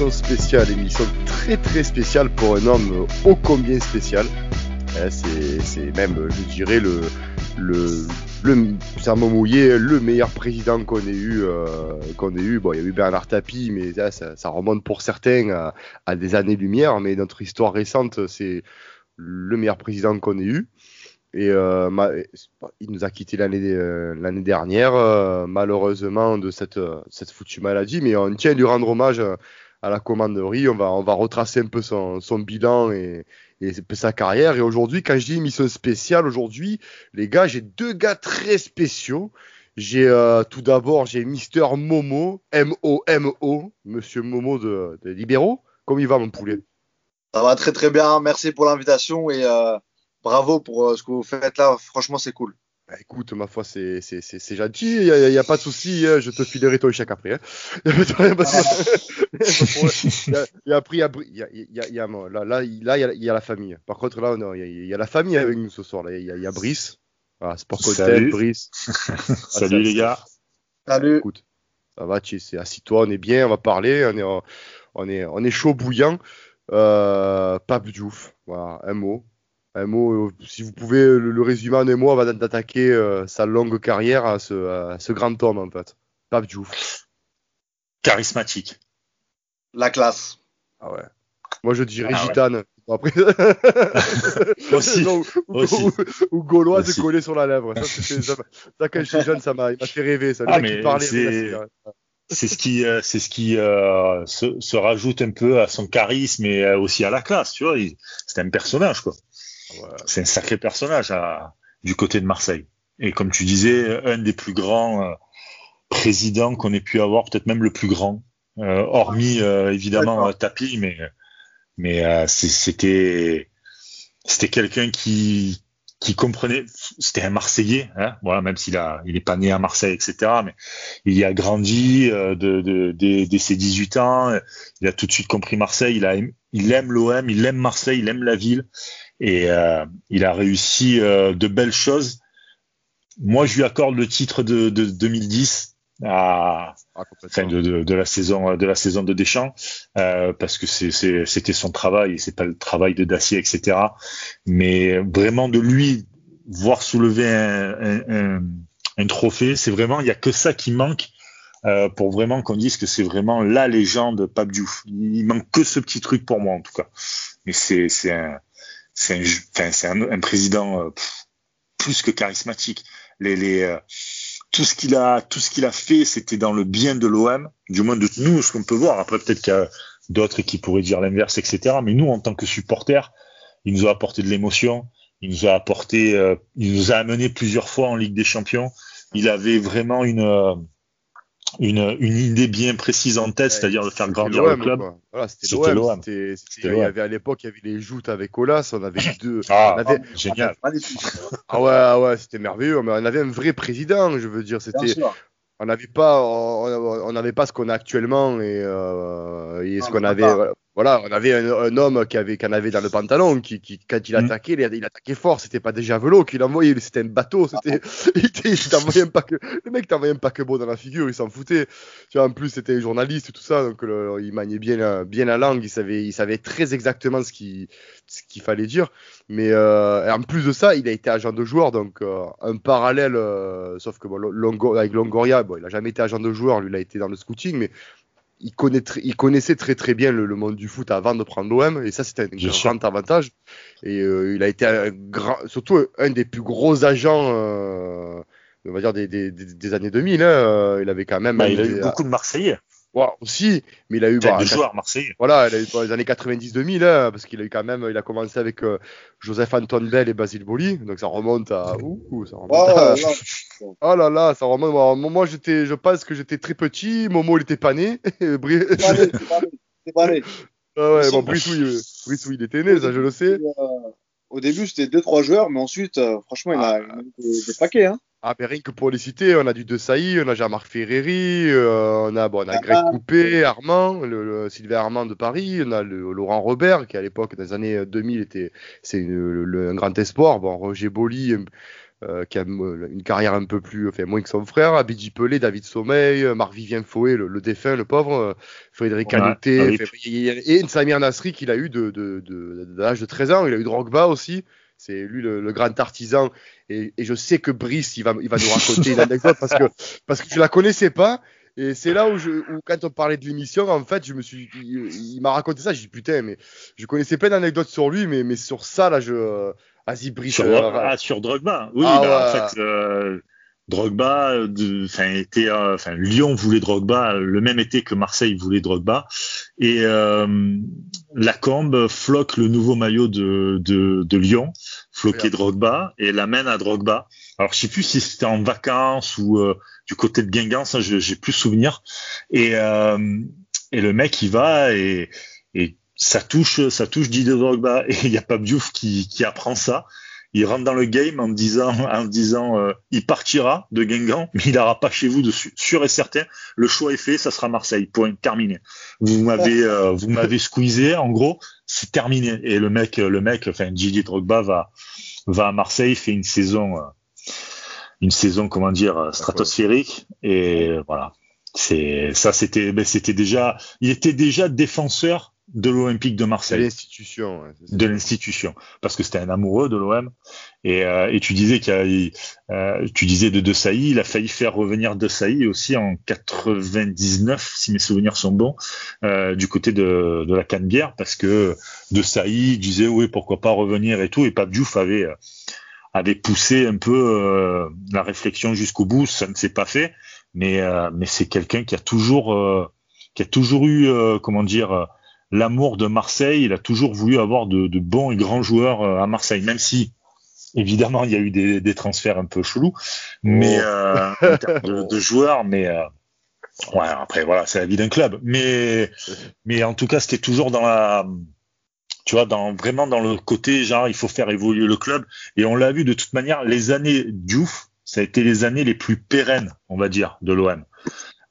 émission spéciale, émission très très spéciale pour un homme ô combien spécial. Hein, c'est même, je dirais, le, le, le serment mouillé, le meilleur président qu'on ait eu. Euh, qu'on ait eu. Bon, il y a eu Bernard Tapie, mais ça, ça, remonte pour certains à, des années-lumière, mais notre histoire récente, c'est le meilleur président qu'on ait eu. Et euh, il nous a quitté l'année euh, dernière, euh, malheureusement, de cette, cette foutue maladie. Mais on tient à lui rendre hommage à la commanderie. On va, on va retracer un peu son, son bilan et, et sa carrière. Et aujourd'hui, quand je dis mission spéciale, aujourd'hui, les gars, j'ai deux gars très spéciaux. J'ai tout d'abord, j'ai Mister Momo, M-O-M-O, Monsieur Momo de, de Libéraux. Comment il va, mon poulet? Ça va très très bien. Merci pour l'invitation et bravo pour euh, ce que vous faites là. Franchement, c'est cool. Bah, écoute, ma foi, c'est gentil. Il n'y a, pas de souci. Hein, je te filerai ton chèque après. Il y a après, il y a, y a, là, là, il y a, la famille. Par contre, là, il y, a, la famille avec nous ce soir. Là. Il, y a, Brice. Voilà, Sport Content, Brice. Salut les gars. Salut. Écoute, ça va, assis-toi, on est bien, on va parler. On est, on est, on est chaud bouillant. Euh, Pape Diouf, voilà, un mot un mot, euh, si vous pouvez le, résumer en un mot avant d'attaquer euh, sa longue carrière à ce, ce, grand homme en fait. Pape Diouf. Charismatique. La classe. Ah ouais. Moi je dirais ah gitane. Après... aussi, ou, aussi. Ou, gaulois de coller sur la lèvre. Ça, ça, ça quand j'étais jeune, ça m'a fait rêver. Ça, ah, mais c'est ce qui, euh, c'est ce qui euh, se, se, rajoute un peu à son charisme et aussi à la classe. Tu vois, c'est un personnage quoi. C'est un sacré personnage à, du côté de Marseille. Et comme tu disais, un des plus grands euh, présidents qu'on ait pu avoir, peut-être même le plus grand, euh, hormis euh, évidemment Tapi, mais mais c'était c'était quelqu'un qui qui comprenait, c'était un Marseillais, hein, voilà, même s'il a, il est pas né à Marseille, etc. Mais il y a grandi de, de, dès, ses 18 ans. Il a tout de suite compris Marseille. Il a, il aime l'OM, il aime Marseille, il aime la ville. Et euh, il a réussi euh, de belles choses. Moi, je lui accorde le titre de, de 2010 à ah, fin de, de, de, la saison de la saison de Deschamps euh, parce que c'était son travail et c'est pas le travail de Dacier etc mais vraiment de lui voir soulever un, un, un trophée c'est vraiment il y a que ça qui manque euh, pour vraiment qu'on dise que c'est vraiment la légende Pape Diouf. Il manque que ce petit truc pour moi en tout cas. Mais c'est c'est un c'est un, un, un, président euh, plus que charismatique. Les, les, euh, tout ce qu'il a, tout ce qu'il a fait, c'était dans le bien de l'OM, du moins de nous, ce qu'on peut voir. Après, peut-être qu'il y a d'autres qui pourraient dire l'inverse, etc. Mais nous, en tant que supporters, il nous a apporté de l'émotion. Il nous a apporté, euh, il nous a amené plusieurs fois en Ligue des Champions. Il avait vraiment une, une, une idée bien précise en tête, c'est-à-dire de faire grandir le club. Voilà, c'était l'OM. Il y avait à l'époque, il y avait les joutes avec Olas, on avait deux. Ah, on avait, génial. ah ouais, ah ouais, c'était merveilleux. Mais on avait un vrai président, je veux dire. C'était, on n'avait pas, on n'avait pas ce qu'on a actuellement et, euh, et ce qu'on avait. Voilà, on avait un, homme qui avait, qu'on avait dans le pantalon, qui, qui quand il mm. attaquait, il, attaquait fort. C'était pas déjà vélo qu'il envoyait, c'était un bateau. C'était, il, t'envoyait un pack, le mec t'envoyait un paquebot dans la figure, il s'en foutait. Tu vois, en plus c'était journaliste et tout ça, donc il maniait bien, la, bien la langue. Il savait, il savait très exactement ce qu'il, ce qu'il fallait dire. Mais euh, en plus de ça, il a été agent de joueur, donc euh, un parallèle, euh, sauf que bon, Longo, avec Longoria, bon, il a jamais été agent de joueur, lui il a été dans le scouting, mais il, connaît il connaissait très très bien le, monde du foot avant de prendre l'OM, et ça c'était un grand avantage. Et il a été un grand, surtout un des plus gros agents on va dire des, des, des, années 2000. Hein, il avait quand même. Bah, il a eu beaucoup de Marseillais. Ouais, aussi, mais il a eu bah, des joueurs marseillais. Voilà, il a eu dans les années 90-2000, hein, parce qu'il a eu quand même, il a commencé avec euh, Joseph Antoine Bell et Basile Boli, donc ça remonte à. Ouh, ça remonte à... Oh là là, ça remonte. Moi, moi j'étais, je pense que j'étais très petit, Momo il était pas né. C'est pas né, Ah ouais, bon, Brice, oui, Brice, oui, il était né, ça je le sais. Euh, au début, c'était deux trois joueurs, mais ensuite, euh, franchement, il a, ah. il a des, paquets, hein. Ah, mais rien que pour les citer, on a du De Sailly, on a Jean-Marc Ferreri, euh, on a, bon, on a Greg ah. Coupé, Armand, le, Sylvain Armand de Paris, on a le, Laurent Robert, qui à l'époque, dans les années 2000, était, c'est un grand espoir. Bon, Roger Boli, euh, qui a une carrière un peu plus, enfin moins que son frère, Abidji Pelé, David Sommeil, Marc-Vivien Fouet, le, défunt, le pauvre, Frédéric Canouté, et Samir Nasri qu'il a eu de, de, de, de l'âge de 13 ans, il a eu Drogba aussi, c'est lui le, grand artisan. Et, je sais que Brice, il va, il va nous raconter une anecdote parce que, parce que je la connaissais pas. Et c'est là où, je, où, quand on parlait de l'émission, en fait, je me suis, il, m'a raconté ça. J'ai dit putain, mais je connaissais plein d'anecdotes sur lui, mais, mais sur ça, là, je, vas-y, Brice. Sur, euh, ah, sur Drogba. Oui, ah, bah, en fait, euh, Drogba, enfin, était, euh, enfin, Lyon voulait Drogba le même été que Marseille voulait Drogba. Et euh, Lacombe floque le nouveau maillot de, de, de Lyon, floqué Drogba, et l'amène à Drogba. Alors, je sais plus si c'était en vacances ou euh, du côté de Guingamp, ça, j'ai plus souvenir. Et, euh, et le mec, il va et, et ça touche, ça touche Didier Drogba. Et il y a pas Diouf qui, qui apprend ça il rentre dans le game en disant, en disant, euh, il partira de Guingamp, mais il n'aura pas chez vous dessus. Sûr et certain, le choix est fait, ça sera Marseille. Point terminé. Vous m'avez, euh, vous m'avez squeezé. En gros, c'est terminé. Et le mec, le mec, enfin, Didier Drogba va, va à Marseille, fait une saison, euh, une saison, comment dire, stratosphérique. Et voilà. C'est ça, c'était, ben, c'était déjà, il était déjà défenseur de l'Olympique de Marseille. De l'institution. de l'institution. Parce que c'était un amoureux de l'OM. Et, euh, et, tu disais qu'il euh, tu disais de De Sailly, il a failli faire revenir De Sailly aussi en 99, si mes souvenirs sont bons, euh, du côté de, de la Canebière, parce que De Sailly disait oui pourquoi pas revenir et tout, et Pape Diouf avait avait poussé un peu la réflexion jusqu'au bout. Ça ne s'est pas fait, mais mais c'est quelqu'un qui a toujours qui a toujours eu comment dire l'amour de Marseille. Il a toujours voulu avoir de, bons et grands joueurs euh, à Marseille, même si évidemment il y a eu des, transferts un peu chelous, mais oh. euh, de, joueurs, mais euh, ouais, après voilà, c'est la vie d'un club. Mais mais en tout cas, c'était toujours dans la tu vois, dans vraiment dans le côté genre il faut faire évoluer le club. Et on l'a vu de toute manière, les années Diouf, ça a été les années les plus pérennes, on va dire, de l'OM.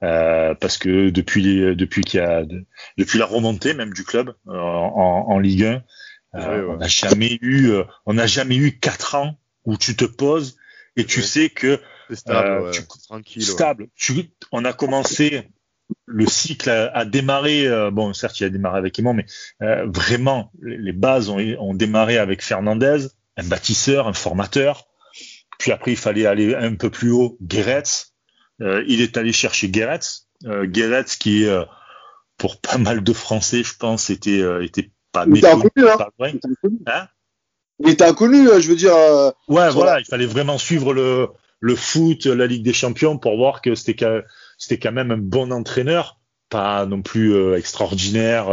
Euh, parce que depuis depuis qu'il y a depuis la remontée même du club euh, en, en, Ligue 1, euh, on n'a jamais eu on n'a jamais eu quatre ans où tu te poses et tu sais que stable, tu, tranquille, stable. Tu, on a commencé le cycle a, démarré, bon certes il a démarré avec Aimant, mais vraiment les, bases ont, ont, démarré avec Fernandez, un bâtisseur, un formateur. Puis après il fallait aller un peu plus haut, Guéret, euh, il est allé chercher Geretz. Euh, Geretz qui, euh, pour pas mal de Français, je pense, était, était pas il était inconnu, hein. hein? Il était inconnu, je veux dire. ouais, voilà, il fallait vraiment suivre le, le foot, la Ligue des Champions pour voir que c'était c'était quand même un bon entraîneur, pas non plus extraordinaire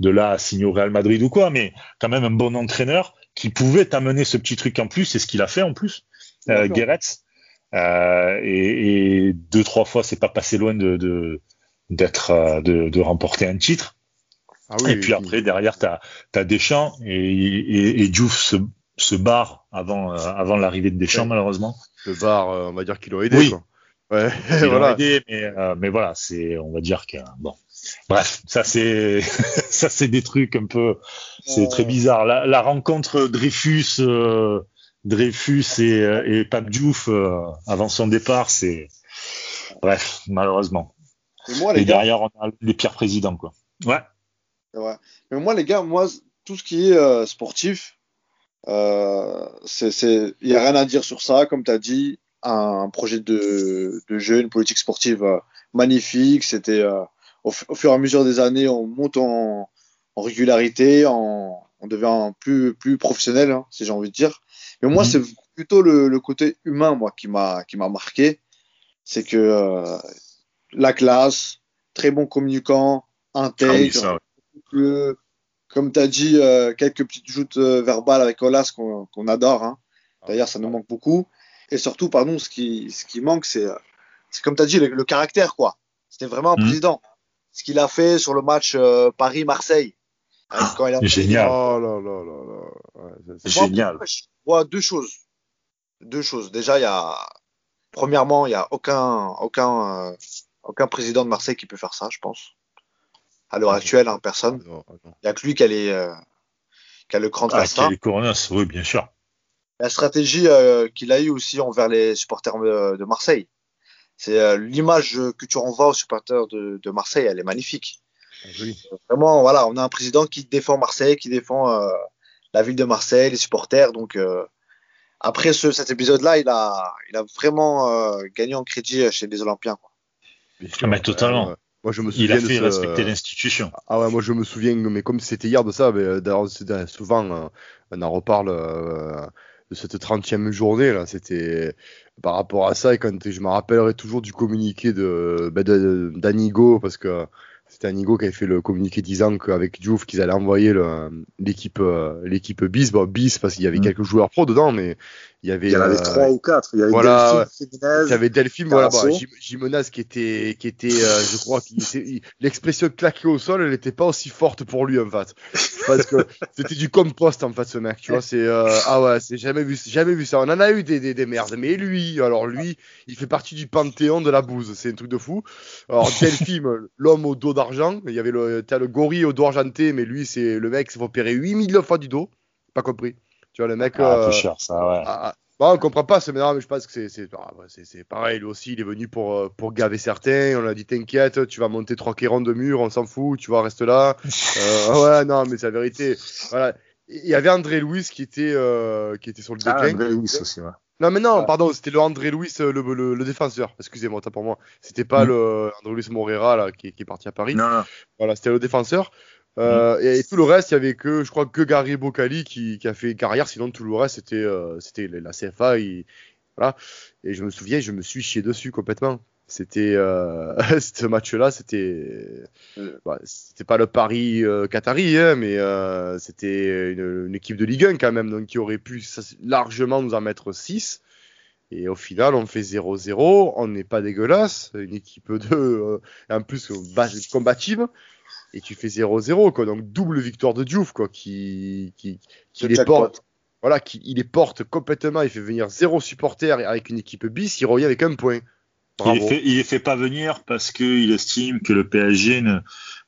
de là à signer au Real Madrid ou quoi, mais quand même un bon entraîneur qui pouvait t'amener ce petit truc en plus, c'est ce qu'il a fait en plus, euh. Euh, et, et, deux trois fois, c'est pas passé loin de d'être euh, de, de, remporter un titre. Ah oui, et puis après, derrière, tu as, Deschamps et, et, et Diouf se, se barre avant, euh, avant l'arrivée de Deschamps, malheureusement. Le bar, on va dire qu'il aurait aidé. Oui. Quoi. Ouais, il voilà. aidé, mais, mais voilà, c'est, on va dire que bon. Bref, ça c'est, ça c'est des trucs un peu, c'est très bizarre. La, la rencontre Dreyfus, Dreyfus et, euh, et Pape Diouf euh, avant son départ, c'est bref, malheureusement. Et, moi, les derrière, on a les pires présidents, quoi. Ouais. ouais. Mais moi, les gars, moi, tout ce qui est euh, sportif, euh, c'est, il y a rien à dire sur ça, comme tu as dit, un projet de, de jeu, une politique sportive magnifique. C'était au, fur et à mesure des années, on monte en, en régularité, en, on devient plus plus professionnel, hein, si j'ai envie de dire. Mais moi, mhm. c'est plutôt le, côté humain, moi, qui m'a qui m'a marqué. C'est que euh, la classe, très bon communicant, intègre, ah comme tu as dit, euh, quelques petites joutes euh, verbales avec Olas qu'on adore. Hein. D'ailleurs, ça nous manque beaucoup. Et surtout, pardon, ce qui, ce qui manque, c'est comme tu as dit, le, caractère, quoi. C'était vraiment un mhm. président. Ce qu'il a fait sur le match Paris-Marseille. Ah, génial. Oh là là là là. génial. Je vois deux choses. Deux choses. Déjà, il y a, premièrement, il y a aucun, aucun, euh, aucun président de Marseille qui peut faire ça, je pense. À l'heure actuelle, hein, personne. Il n'y a que lui qui a, les, euh, qui a le cran de ah, faire ça. les coronas, oui, bien sûr. la stratégie qu'il a eue aussi envers les supporters de Marseille. C'est l'image que tu renvoies aux supporters de, de Marseille, elle est magnifique. Vraiment, voilà, on a un président qui défend Marseille, qui défend euh, la ville de Marseille, les supporters. Donc, euh, après ce, cet épisode-là, il a, il a vraiment euh, gagné en crédit chez les Olympiens. Quoi. Ah, mais totalement. Moi, je me souviens il a fait respecter l'institution. Ah ouais, moi je me souviens, mais comme c'était hier de ça, mais souvent on en reparle de cette 30e journée là. C'était par rapport à ça et quand je me rappellerai toujours du communiqué de ben, d'Anigo parce que c'était Anigo qui avait fait le communiqué disant qu'avec Diouf qu'ils allaient envoyer l'équipe euh, l'équipe bis bon bis parce qu'il y avait mm. quelques joueurs pro dedans mais il y avait il y en avait euh, trois ou quatre. Il y avait voilà, Delphine il y avait Delphine voilà bah, Jimenez qui était qui était euh, je crois l'expression claquée au sol elle n'était pas aussi forte pour lui en fait. Parce que c'était du compost en fait ce mec tu vois c'est euh, ah ouais c'est jamais vu jamais vu ça. On en a eu des, des, des merdes. Mais lui alors lui il fait partie du panthéon de la bouse. C'est un truc de fou. Alors Delphine l'homme au dos d'argent. Il y avait le t'as le gorille au dos argenté mais lui c'est le mec s'est opérer 8000 fois du dos. Pas compris tu vois, le mec. Ah, euh, cher, ça, ouais. Ah, ah. Bon, on comprend pas, mais mais je pense que c'est ah, c'est pareil. Lui aussi, il est venu pour, euh, pour gaver certains. On a dit T'inquiète, tu vas monter trois quérons de mur, on s'en fout, tu vas rester là. euh, ouais, non, mais c'est la vérité. Voilà. Il y avait André Louis qui était, euh, qui était sur le déclin. Ah, André Louis aussi, ouais. Non, mais non, pardon, c'était le André Louis, le, le, le défenseur. Excusez-moi, t'as pour moi. C'était pas mm. le André Louis Morera là, qui, qui, est parti à Paris. Non, non. Voilà, c'était le défenseur. Euh, et, tout le reste, il y avait que, je crois que Gary Bocali qui, qui, a fait carrière. Sinon, tout le reste, c'était, euh, c'était la CFA. Et, voilà. Et je me souviens, je me suis chié dessus complètement. C'était euh, ce match-là, c'était, bah, c'était pas le Paris Qatari, hein, mais c'était une, une, équipe de Ligue 1 quand même, donc qui aurait pu largement nous en mettre 6. Et au final, on fait 0-0, on n'est pas dégueulasse, une équipe de, en plus combative et tu fais 0-0 quoi. Donc double victoire de Diouf quoi qui qui, qui les porte. Voilà qui il les porte complètement. Il fait venir zéro supporter avec une équipe bis. Il revient avec un point. Il les, fait, il les fait pas venir parce qu'il estime que le PSG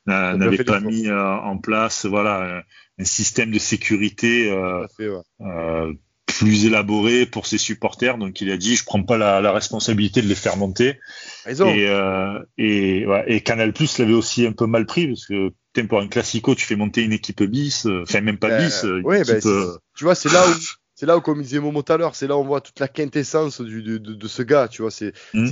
n'avait pas mis euh, en place voilà un système de sécurité euh, euh, plus élaboré pour ses supporters. Donc il a dit, je prends pas la, la responsabilité de les faire monter. Raison. Et, euh, et, ouais, et Canal Plus l'avait aussi un peu mal pris parce que pour un classico, tu fais monter une équipe bis, euh, enfin même pas ben, bis. Ouais, ben, tu vois, c'est là où c'est là où, comme disait Momo tout à l'heure, c'est là où on voit toute la quintessence du, de, de, de, ce gars, tu vois. C'est, mmh,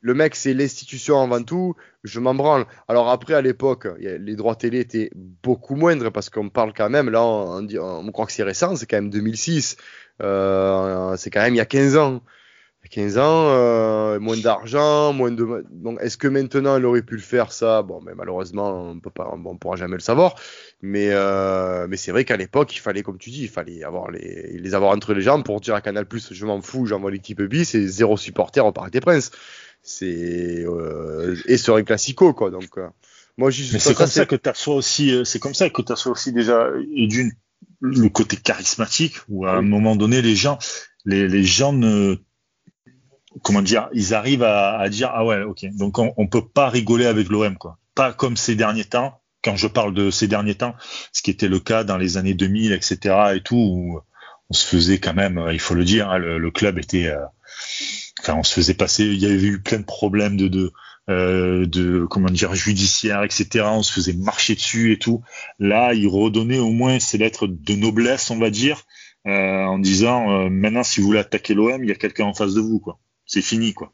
le mec, c'est l'institution avant tout. Je m'en branle. Alors après, à l'époque, les droits télé étaient beaucoup moindres parce qu'on parle quand même, là, on, on, on croit que c'est récent, c'est quand même 2006. Euh, c'est quand même il y a 15 ans. 15 ans, euh, moins d'argent, moins de. Donc, est-ce que maintenant elle aurait pu le faire ça? Bon, mais malheureusement, on peut pas, on pourra jamais le savoir. Mais, euh, mais c'est vrai qu'à l'époque, il fallait, comme tu dis, il fallait avoir les, les avoir entre les jambes pour dire à Canal Plus, je m'en fous, j'envoie l'équipe bis et zéro supporter au Parc des Princes. C'est euh, et sur un classico quoi. Donc, moi, juste. Mais c'est comme ça que tu assois aussi, c'est comme ça que aussi déjà d'une le côté charismatique où à un moment donné les gens les, les gens ne comment dire, ils arrivent à, dire ah ouais, ok, donc on, on peut pas rigoler avec l'OM quoi, pas comme ces derniers temps. Quand je parle de ces derniers temps, ce qui était le cas dans les années 2000, etc. et tout, où on se faisait quand même, il faut le dire, hein, le, club était, euh, enfin, on se faisait passer, il y avait eu plein de problèmes de, de euh, comment dire judiciaire etc on se faisait marcher dessus et tout là il redonnait au moins ces lettres de noblesse on va dire euh, en disant euh, maintenant si vous voulez attaquer l'OM il y a quelqu'un en face de vous quoi c'est fini quoi.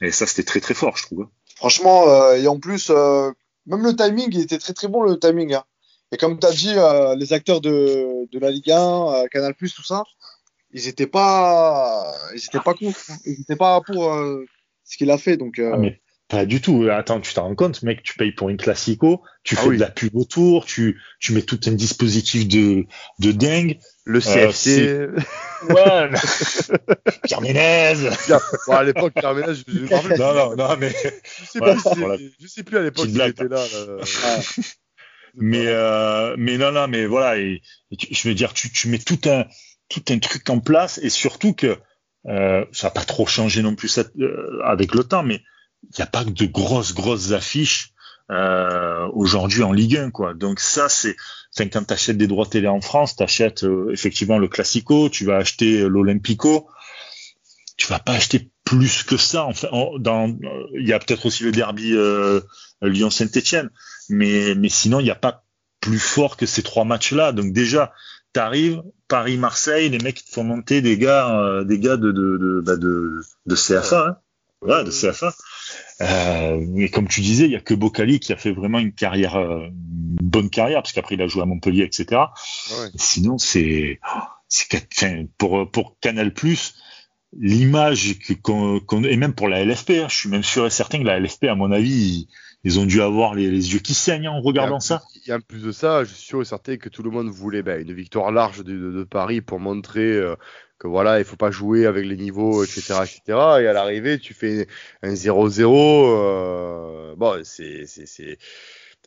Et ça c'était très très fort je trouve. Hein. Franchement euh, et en plus euh, même le timing il était très très bon le timing. Hein. Et comme tu as dit euh, les acteurs de, de la Ligue 1, Canal Plus tout ça, ils étaient pas ils étaient pas contre, ils étaient pas pour ce qu'il a fait donc. Ah, mais pas du tout. Attends, tu t'en rends compte, mec, tu payes pour une classico, tu ah fais de la pub autour, tu, tu mets tout un dispositif de, de dingue. Le CFC. Ouais. Pierre Ménez. Bon, à l'époque, Pierre Ménez, je, je me Non, non, non, mais. Je sais, plus, voilà. je sais plus à l'époque s'il était là. là. Ah. mais, euh, mais non, non, mais voilà. Et, et tu, je veux dire, tu, tu mets tout un, tout un truc en place et surtout que euh, ça n'a pas trop changé non plus cette, euh, avec le temps, mais il n'y a pas que de grosses, grosses affiches euh, aujourd'hui en Ligue 1 quoi. Donc ça c'est quand tu achètes des droits télé en France, tu achètes euh, effectivement le Classico, tu vas acheter l'Olympico. Tu vas pas acheter plus que ça enfin dans il y a peut-être aussi le derby Lyon-Saint-Étienne mais mais sinon il n'y a pas plus fort que ces trois matchs-là. Donc déjà, t'arrives Paris-Marseille, les mecs te font monter des gars, euh, des gars de de de, bah de, de CFA, hein. ouais, de CFA. Euh, mais comme tu disais, il y a que Bocali qui a fait vraiment une carrière, euh, une bonne carrière, parce qu'après il a joué à Montpellier, etc. Ouais. Sinon, c'est, pour pour Canal l'image qu'on, et même pour la LFP, hein, je suis même sûr et certain que la LFP, à mon avis, ils ont dû avoir les, yeux qui saignent en regardant ça. Et en plus de ça, je suis sûr et certain que tout le monde voulait ben, une victoire large de, Paris pour montrer euh, que voilà, il faut pas jouer avec les niveaux, etc., etc. Et à l'arrivée, tu fais un 0-0. Euh, bon, c'est, c'est,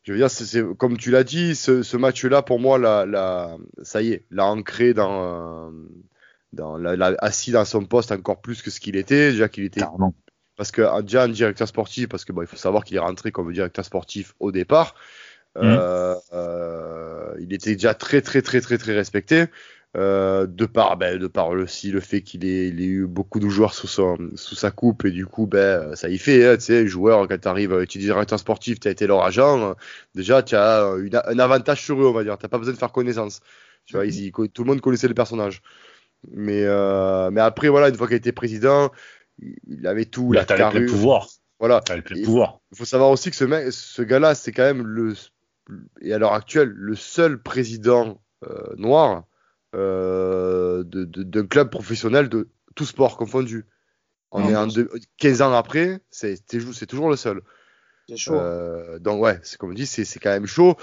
je veux dire, c'est, comme tu l'as dit, ce, match-là, pour moi, la, la, ça y est, l'a ancré dans, dans la, assis dans son poste encore plus que ce qu'il était. Déjà qu'il était parce que déjà un directeur sportif, parce que bon, il faut savoir qu'il est rentré comme directeur sportif au départ. Mmh. Euh, euh, il était déjà très très très très très respecté. Euh, de par ben, de par aussi le fait qu'il ait, il ait, eu beaucoup de joueurs sous, son, sous sa coupe et du coup ben ça y fait hein, tu sais joueur quand tu arrives tu dis directeur sportif tu as été leur agent déjà tu as un avantage sur eux on va dire t'as pas besoin de faire connaissance tu vois ils, tout le monde connaissait le personnage mais mais après voilà une fois qu'il été président il avait tout. Il la le pouvoir. Voilà. Il pouvoir. Il faut savoir aussi que ce, mec, ce gars-là, c'est quand même le, et à l'heure actuelle, le seul président euh, noir euh, d'un club professionnel de tout sport confondu. On est en 15 ans après, c'est toujours le seul. C'est chaud. Euh, donc ouais, c'est comme on dit, c'est quand même chaud.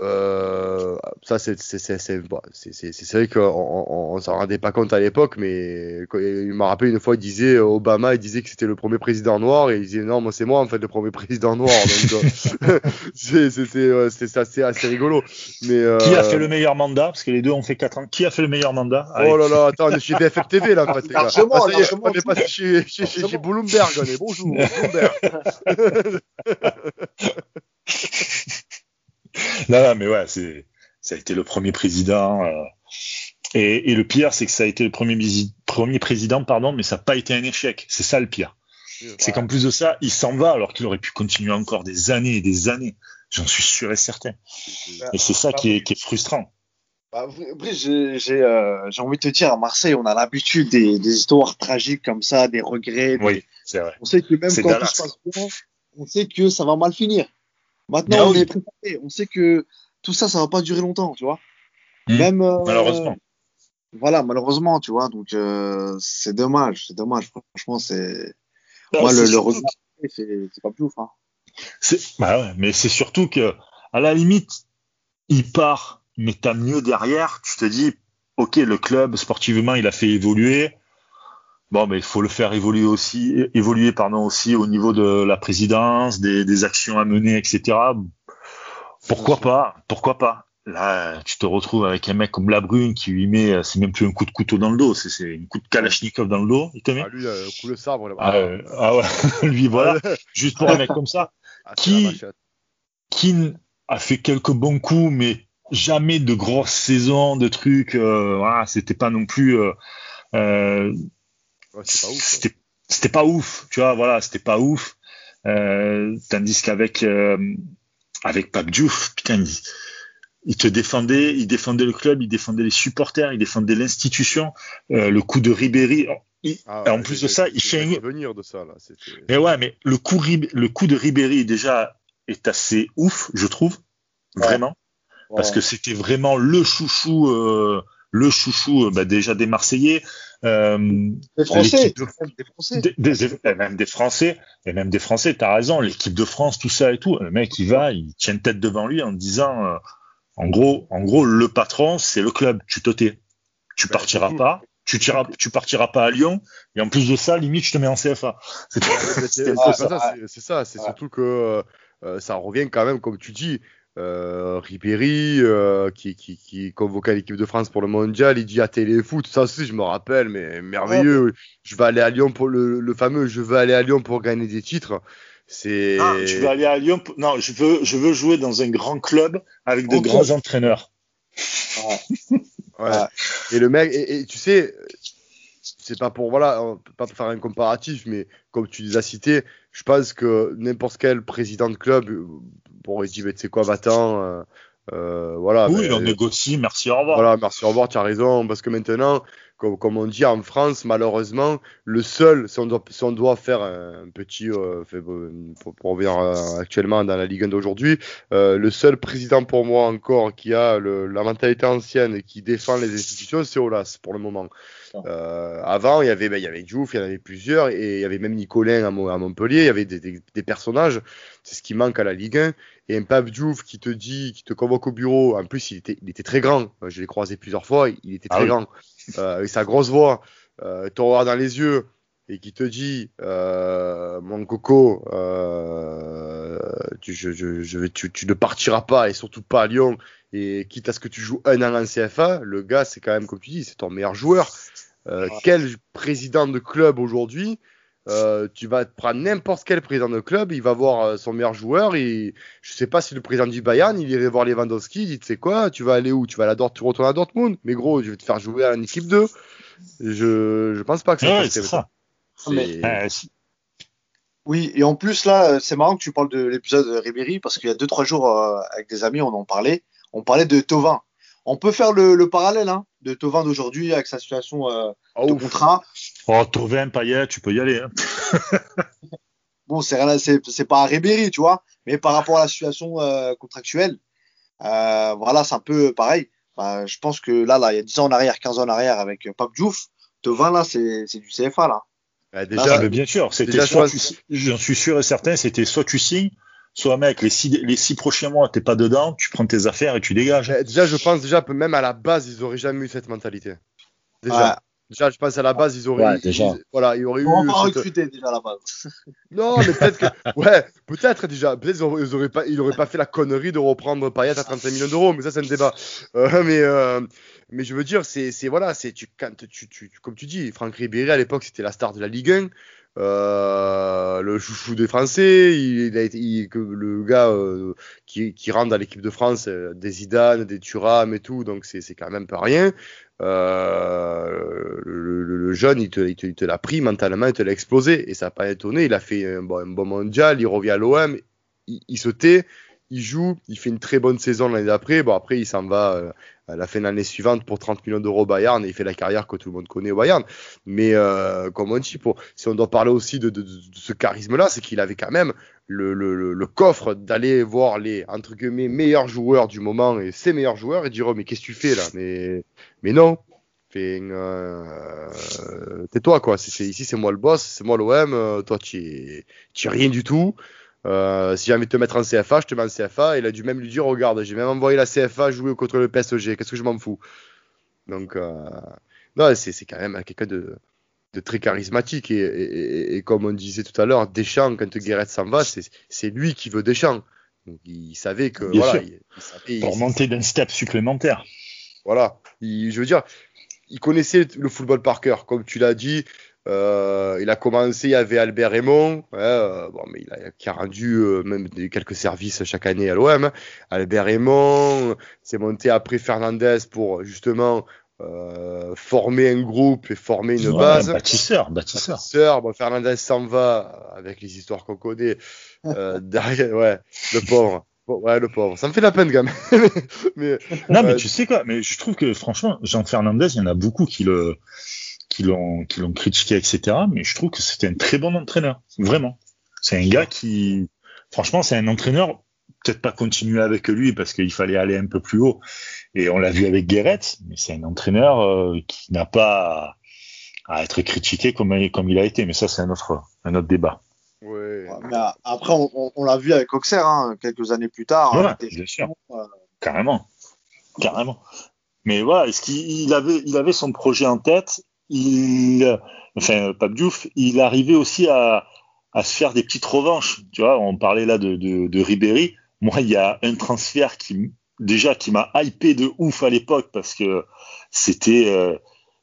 Euh, ça, c'est c'est vrai qu'on on, on, s'en rendait pas compte à l'époque, mais il m'a rappelé une fois, il disait Obama, il disait que c'était le premier président noir, et il disait non, moi c'est moi en fait le premier président noir. Donc c'est assez, assez rigolo. Mais euh... qui a fait le meilleur mandat? Parce que les deux ont fait 4 ans. Qui a fait le meilleur mandat? Oh là là, attends, on est chez BFM TV là, en fait, ah, on est passé chez, chez, chez, chez Bloomberg, on est bonjour, Bloomberg. non, non, mais ouais, c'est, ça a été le premier président. Euh, et, et, le pire, c'est que ça a été le premier, premier président, pardon, mais ça n'a pas été un échec. C'est ça le pire. C'est qu'en plus de ça, il s'en va alors qu'il aurait pu continuer encore des années et des années. J'en suis sûr et certain. Et c'est ça qui est, qui est frustrant. Bah, après, j'ai euh, envie de te dire, à Marseille, on a l'habitude des, des, histoires tragiques comme ça, des regrets. Oui, c'est vrai. On sait que même quand tout se passe bien, on sait que ça va mal finir. Maintenant, on est préparé. On sait que tout ça, ça va pas durer longtemps, tu vois. Hmm. Même euh, malheureusement. Voilà, malheureusement, tu vois. Donc euh, c'est dommage, c'est dommage. Franchement, c'est bah, moi le, le c'est pas plus ouf. Hein. Bah ouais, mais c'est surtout que à la limite, il part, mais t'as mieux derrière. Tu te dis, ok, le club sportivement, il a fait évoluer. Bon, mais il faut le faire évoluer aussi, évoluer pardon aussi au niveau de la présidence, des, des actions à mener, etc. Pourquoi pas? Pourquoi pas? Là, tu te retrouves avec un mec comme Labrune qui lui met, c'est même plus un coup de couteau dans le dos, c'est un coup de Kalachnikov dans le dos. Il te met? Ah, lui, euh, coup de sabre. Là. Ah, euh, ah, ouais, lui voilà. Juste pour un mec comme ça, ah, qui, qui a fait quelques bons coups, mais jamais de grosses saisons, de trucs. Euh, voilà, c'était pas non plus. Euh, euh c'était pas ouf, tu vois, voilà, c'était pas ouf. Euh, tandis qu'avec euh, avec Pape Diouf, putain, il, te défendait, il défendait le club, il défendait les supporters, il défendait l'institution. Euh, le coup de Ribéry, ah en plus de ça, il fait venir de ça là. Mais ouais, mais le coup, le coup de Ribéry déjà est assez ouf, je trouve, vraiment, parce que c'était vraiment le chouchou, euh, le chouchou, bah, déjà des Marseillais. Euh, des Français, des Français. Des, même des Français, et même des Français, t'as raison, l'équipe de France, tout ça et tout. Le mec, il va, il tient tête devant lui en disant, euh, en gros, en gros, le patron, c'est le club. Tu te tais. Tu partiras pas. Tu, tiras, tu partiras pas à Lyon. Et en plus de ça, limite, je te mets en CFA. C'est ça, c'est surtout que euh, ça revient quand même, comme tu dis, euh, Ribéry euh, qui, qui, l'équipe de France pour le mondial, il dit à Téléfoot, ça aussi je me rappelle, mais merveilleux, je vais aller à Lyon pour le, le, fameux, je veux aller à Lyon pour gagner des titres. C'est. Ah, tu veux aller à Lyon Non, je veux, je veux jouer dans un grand club avec de grands entraîneurs. Ouais. Et le mec, et, tu sais, c'est pas pour voilà, on peut pas faire un comparatif, mais comme tu les as cités, je pense que n'importe quel président de club pourrait dire, tu sais quoi, va-t'en. Euh, euh, voilà. Oui, on négocie, merci, au revoir. Voilà, merci, au revoir, tu as raison, parce que maintenant, comme, on dit en France, malheureusement, le seul, si on doit, si on doit faire un petit, euh, pour, pour, revenir euh, actuellement dans la Ligue 1 d'aujourd'hui, euh, le seul président pour moi encore qui a le, la mentalité ancienne et qui défend les institutions, c'est Olas pour le moment. Euh, avant, il y avait, ben, il y avait Diouf, il y en avait plusieurs, et il y avait même Nicolin à, Montpellier, il y avait des, des, des personnages. C'est ce qui manque à la Ligue 1. Et un Pape Diouf qui te dit, qui te convoque au bureau. En plus, il était, il était très grand. Je l'ai croisé plusieurs fois. Il était ah très grand, euh, avec sa grosse voix, euh, te regarde dans les yeux et qui te dit, euh, mon coco, euh, tu, je, je, je, tu, tu, ne partiras pas et surtout pas à Lyon. Et quitte à ce que tu joues un an en CFA, le gars, c'est quand même, comme tu dis, c'est ton meilleur joueur. Euh, quel président de club aujourd'hui euh, tu vas prendre n'importe quel président de club, il va voir euh, son meilleur joueur. Et je sais pas si le président du Bayern, il irait voir Lewandowski, il dit tu sais quoi, tu vas aller où? Tu vas à la Dort, tu retournes à Dortmund? Mais gros, je vais te faire jouer à une équipe 2. Je je pense pas que ça. c'est ça. Oui, et en plus là, c'est marrant que tu parles de l'épisode de Ribéry parce qu'il y a deux trois jours avec des amis, on en parlait. On parlait de Tovin. On peut faire le, le parallèle hein, de Tovin d'aujourd'hui avec sa situation euh, ah, de contrat. Oh, Tovin, Payet, tu peux y aller. Hein. bon, c'est rien, c'est pas à Ribéry, tu vois, mais par rapport à la situation euh, contractuelle, euh, voilà, c'est un peu pareil. je pense que là, là, il y a 10 ans en arrière, 15 ans en arrière avec Pape Diouf, Tovin, là, c'est du CFA, là. Bah, déjà, bien sûr, c'était soit, j'en suis sûr et certain, c'était soit tu signes, soit mec, les six, les six prochains mois, t'es pas dedans, tu prends tes affaires et tu dégages. Déjà, je pense déjà même à la base, ils auraient jamais eu cette mentalité. Déjà. Déjà, je pense à la base, ils auraient, ouais, déjà. voilà, ils auraient eu. On va recruter déjà à la base. non, mais peut-être que, ouais, peut-être déjà, peut-être ils auraient pas, ils auraient pas fait la connerie de reprendre Payet à 35 millions d'euros, mais ça c'est un débat. Euh, mais, euh, mais je veux dire, c'est, c'est voilà, c'est tu, quand tu, tu, comme tu dis, Franck Ribéry à l'époque c'était la star de la Ligue 1. Euh, le chouchou des Français, il, a été, le gars euh, qui, qui rentre dans l'équipe de France, euh, des Zidane, des Thuram et tout, donc c'est quand même pas rien. Euh, le, jeune, il te, l'a pris mentalement, il te l'a explosé et ça n'a pas étonné. Il a fait un bon, un bon mondial, il revient à l'OM, il, il, se tait, il joue, il fait une très bonne saison l'année d'après. Bon, après, il s'en va euh, à la fin de l'année suivante pour 30 millions d'euros au Bayern et il fait la carrière que tout le monde connaît au Bayern. Mais euh, comme on dit, si on doit parler aussi de, ce charisme-là, c'est qu'il avait quand même le, coffre d'aller voir les entre guillemets meilleurs joueurs du moment et ses meilleurs joueurs et dire oh, mais qu'est-ce que tu fais là? Mais non. Euh, tais-toi quoi. Ici c'est moi le boss, c'est moi l'OM. Euh, toi tu es rien du tout. Euh, si j'ai envie de te mettre en CFA, je te mets en CFA. Il a dû même lui dire, regarde, j'ai même envoyé la CFA jouer contre le PSG. Qu'est-ce que je m'en fous? Donc, euh, non, c'est, c'est quand même quelqu'un de, de très charismatique. Et, et, et, comme on disait tout à l'heure, Deschamps, quand Guéret s'en va, c'est, c'est lui qui veut Deschamps. Donc, il savait que. voilà, il, il savait, Pour monter d'un step supplémentaire. Voilà. Il, je veux dire, il connaissait le football par cœur. Comme tu l'as dit, euh, il a commencé, il y avait Albert Raymond, euh, bon, mais il a, qui a rendu euh, même des, quelques services chaque année à l'OM. Albert Raymond, c'est monté après Fernandez pour justement euh, former un groupe et former une ouais, base. Bâtisseur, bâtisseur. bâtisseur. Bon, Fernandez s'en va avec les histoires qu'on connaît. Euh, derrière, ouais, le pauvre. Bon, ouais, le pauvre. Ça me fait la peine, quand même. mais, non, mais tu sais quoi, mais je trouve que franchement, Jean Fernandez, il y en a beaucoup qui le, qui l'ont qui l'ont critiqué, etc. Mais je trouve que c'était un très bon entraîneur, vraiment. C'est un gars qui, franchement, c'est un entraîneur. Peut-être pas continuer avec lui parce qu'il fallait aller un peu plus haut. Et on l'a vu avec Guéret, mais c'est un entraîneur euh, qui n'a pas à, être critiqué comme, comme il a été. Mais ça, c'est un autre, un autre débat. Ouais. Mais après, on, on, l'a vu avec Auxerre, hein, quelques années plus tard. Voilà, bien sûr. Euh... Carrément. Carrément. Mais voilà, est-ce qu'il avait, il avait son projet en tête il, enfin, Pape Diouf, il arrivait aussi à, à se faire des petites revanches. Tu vois, on parlait là de, de, de Ribéry. Moi, il y a un transfert qui, déjà, qui m'a hypé de ouf à l'époque parce que c'était, euh,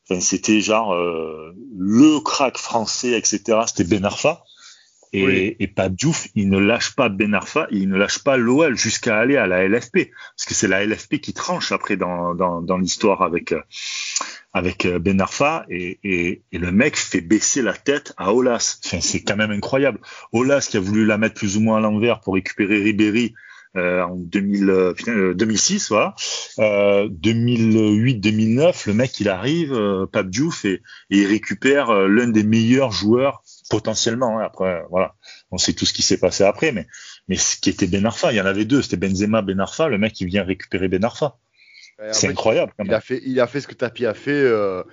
enfin, c'était genre euh, le crack français, etc. C'était Ben Arfa. Et, et Pape Diouf, il ne lâche pas Ben Arfa, il ne lâche pas l'OL jusqu'à aller à la LFP. Parce que c'est la LFP qui tranche après dans, dans, dans l'histoire avec, euh, avec euh, Ben Arfa. Et, et, et, le mec fait baisser la tête à Olas. Enfin, c'est quand même incroyable. Olas qui a voulu la mettre plus ou moins à l'envers pour récupérer Ribéry. Euh, en 2000, 2006, voilà. Euh, 2008-2009, le mec il arrive, euh, Diouf, et, et il récupère l'un des meilleurs joueurs potentiellement. Hein. Après, voilà, on sait tout ce qui s'est passé après, mais mais ce qui était Ben Arfa, il y en avait deux, c'était Benzema, Ben Arfa. Le mec, il vient récupérer Ben Arfa. C'est incroyable. Il a fait, il a fait ce que Tapi a fait euh,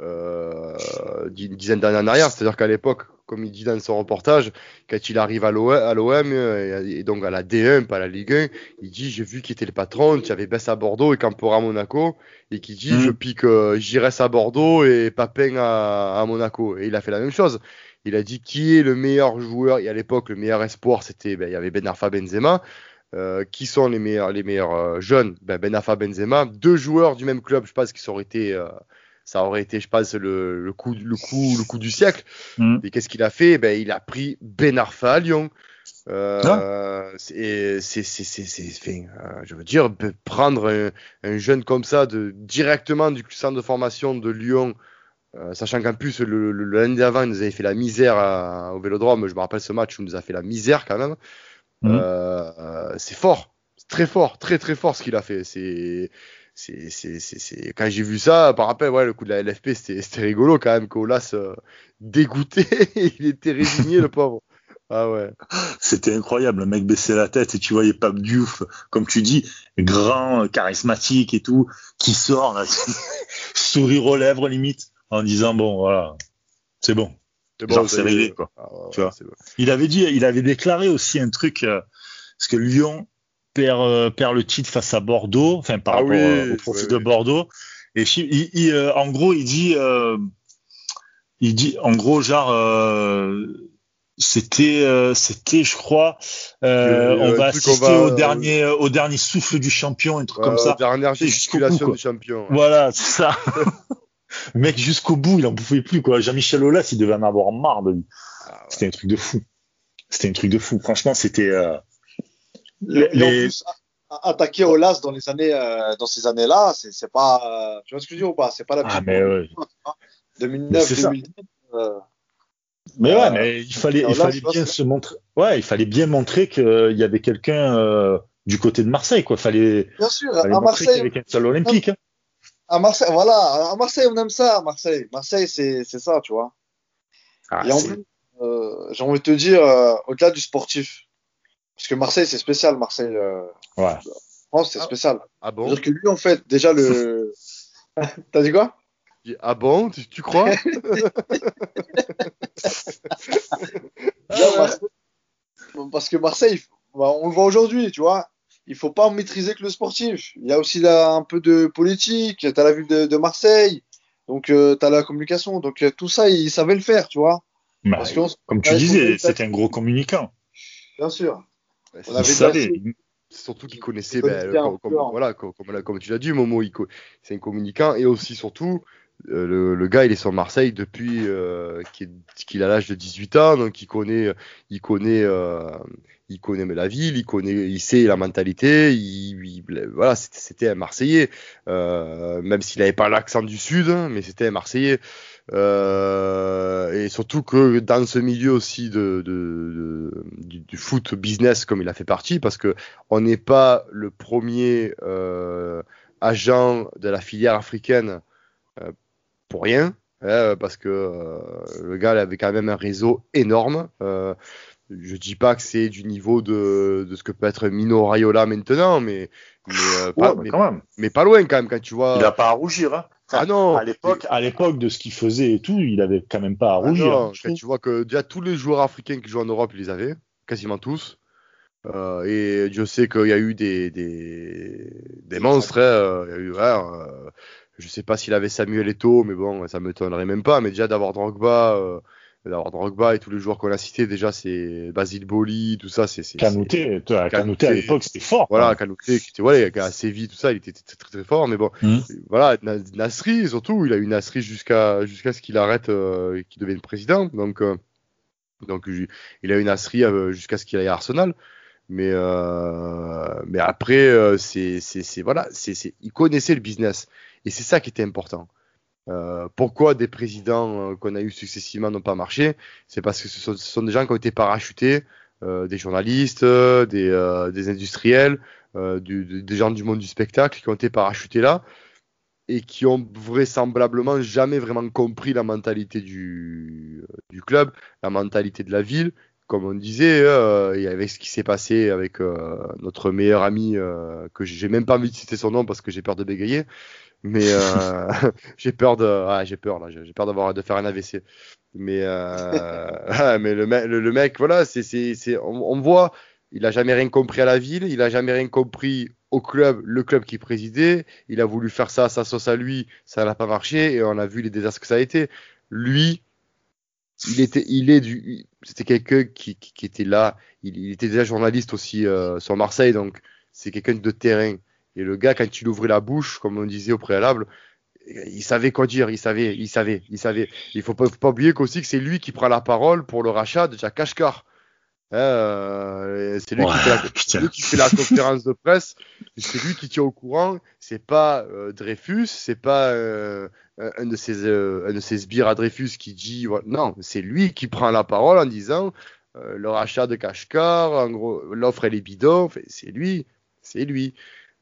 euh, une dizaine d'années en arrière, c'est-à-dire qu'à l'époque, comme il dit dans son reportage, quand il arrive à l'OM et, donc à la D1, pas à la Ligue 1, il dit j'ai vu qui était le patron, tu avais Bess à Bordeaux et Campora à Monaco, et qui dit mm. je pique euh, à Bordeaux et Papin à, à Monaco. Et il a fait la même chose. Il a dit qui est le meilleur joueur? Et à l'époque, le meilleur espoir, c'était, ben, il y avait Ben Arfa Benzema. Euh, qui sont les meilleurs, les meilleurs euh, jeunes? Ben, ben Arfa Benzema. Deux joueurs du même club, je pense qu'ils auraient été, euh, ça aurait été, je pense, le, le, coup, le, coup, le coup du siècle. Mm. Et qu'est-ce qu'il a fait? Ben, Il a pris Ben Arfa à Lyon. Euh, ah. c'est, c'est, c'est, je veux dire, prendre un, un, jeune comme ça de, directement du centre de formation de Lyon sachant qu'en plus, le, l'année d'avant, il nous avait fait la misère au vélodrome. Je me rappelle ce match où il nous a fait la misère quand même. Mhm. Euh, c'est fort, très fort, très très fort ce qu'il a fait. C'est, c'est, c'est, c'est, quand j'ai vu ça, par rappel, ouais, le coup de la LFP, c'était, c'était rigolo quand même. Qu'Olas euh, dégoûté, il était résigné le pauvre. Ah ouais. C'était incroyable, le mec baissait la tête et tu voyais Pape Diouf, comme tu dis, grand, charismatique et tout, qui sort là, sourire aux lèvres limite en disant bon voilà, c'est bon. Bon, c'est réglé quoi. Ah, tu vois. Il avait dit, il avait déclaré aussi un truc euh, parce que Lyon perd euh, perd le titre face à Bordeaux, enfin par ah rapport euh, au profit de Bordeaux. Et il, il, en gros, il dit, il dit, en gros, genre, c'était, c'était, je crois, on va assister au dernier, au dernier souffle du champion, un truc comme ça. Dernière gesticulation du champion. Voilà, c'est ça. Le mec, jusqu'au bout, il en pouvait plus, quoi. Jean-Michel Aulas, il devait en avoir marre de lui. Ah, c'était un truc de fou. C'était un truc de fou. Franchement, c'était, euh... les... attaquer Aulas dans les années, euh, dans ces années-là, c'est, c'est pas, euh, tu vois ce que je veux dire ou pas? C'est pas la ah, mais ouais. 2009, 2010. Euh... Mais ouais, mais il fallait, il fallait bien se montrer. Ouais, il fallait bien montrer qu'il y avait quelqu'un euh, du côté de Marseille, quoi. Fallait. Bien sûr, à Marseille. Qu'il y avait seul olympique. Hein à Marseille, voilà, à Marseille, on aime ça, à Marseille. Marseille, c'est, c'est ça, tu vois. Ah, et en plus, euh, j'ai envie de te dire, euh, au-delà du sportif, parce que Marseille, c'est spécial, Marseille. Euh, ouais. France, c'est ah. spécial. Ah bon? C'est-à-dire que lui, en fait, déjà, le. T'as dit quoi? Ah bon? Tu, tu crois Parce que Marseille, bah, on le voit aujourd'hui, tu vois il faut pas maîtriser que le sportif. Il y a aussi là un peu de politique. Tu as la ville de, Marseille, donc euh, tu as la communication. Donc euh, tout ça, il savait le faire, tu vois. Bah, comme tu disais, c'était un gros communicant. Bien sûr. On savait. Surtout qu'il connaissait, ben, comme, voilà, comme, comme, tu l'as dit, Momo, c'est un communicant et aussi surtout, euh, le, gars, il est sur Marseille depuis euh, qu'il a l'âge de 18 ans, donc il connaît, il connaît, euh, il connaît la ville, il connaît, il sait la mentalité. Il, voilà, c'était un Marseillais, même s'il n'avait pas l'accent du Sud, hein, mais c'était un Marseillais. Et surtout que dans ce milieu aussi de, du, du, foot business comme il a fait partie, parce que on n'est pas le premier agent de la filière africaine pour rien, hein, parce que euh, le gars avait quand même un réseau énorme. Euh, je dis pas que c'est du niveau de, de, ce que peut être Mino Raiola maintenant, mais mais, euh, pas, mais, quand même. mais, pas loin quand même quand tu vois. Il a pas à rougir. Hein. ah non. À l'époque, à l'époque de ce qu'il faisait et tout, il avait quand même pas à ah rougir. non, quand tu vois que déjà tous les joueurs africains qui jouent en Europe, ils les avaient, quasiment tous. Euh, et je sais qu'il y a eu des des, des monstres. Hein, il y a eu, ouais, euh, je sais pas s'il avait Samuel Eto'o, mais bon, ça m'étonnerait même pas. Mais déjà d'avoir Drogba, euh, d'avoir Drogba et tous les joueurs qu'on a cités, déjà c'est Basile Boli, tout ça, c'est. Canouté, Canouté à l'époque c'était fort. Voilà, Canouté qui était voilà, à Séville, tout ça, il était très très, très fort. Mais bon, mmh. voilà, Nasri surtout, il a eu Nasri jusqu'à jusqu'à ce qu'il arrête, euh, qu'il devienne président. Donc euh, Donc il a une asserie jusqu'à ce qu'il aille à Arsenal. Mais, mais après, c'est, c'est, voilà, c'est, il connaissait le business. Et c'est ça qui était important. Euh, pourquoi des présidents euh, qu'on a eu successivement n'ont pas marché? C'est parce que ce sont, des gens qui ont été parachutés, euh, des journalistes, des, industriels, des gens du monde du spectacle qui ont été parachutés là et qui ont vraisemblablement jamais vraiment compris la mentalité du, club, la mentalité de la ville. Comme on disait, et avec ce qui s'est passé avec notre meilleur ami, que j'ai même pas envie de citer son nom parce que j'ai peur de bégayer, mais euh, j'ai peur de, ah, j'ai peur là, j'ai peur d'avoir de faire un AVC. Mais euh, mais le, le, mec, voilà, c'est, c'est, on, on, voit, il a jamais rien compris à la ville, il a jamais rien compris au club, le club qui présidait. Il a voulu faire ça sa sauce à lui, ça n'a pas marché et on a vu les désastres que ça a été. Lui, il était, il est du, c'était quelqu'un qui, qui, était là. Il, il, était déjà journaliste aussi euh, sur Marseille, donc c'est quelqu'un de terrain. Et le gars, quand il ouvrait la bouche, comme on disait au préalable, il savait quoi dire, il savait, il savait, il savait. Il faut pas, pas oublier qu'aussi que c'est lui qui prend la parole pour le rachat de Jack Kashkar. Euh, c'est lui, qui, fait la conférence de presse, c'est lui qui tient au courant. C'est pas euh, Dreyfus, c'est pas euh, un de ces un de sbires à Dreyfus qui dit non, c'est lui qui prend la parole en disant le rachat de Kashkar, en gros l'offre elle est bidon, c'est lui, c'est lui.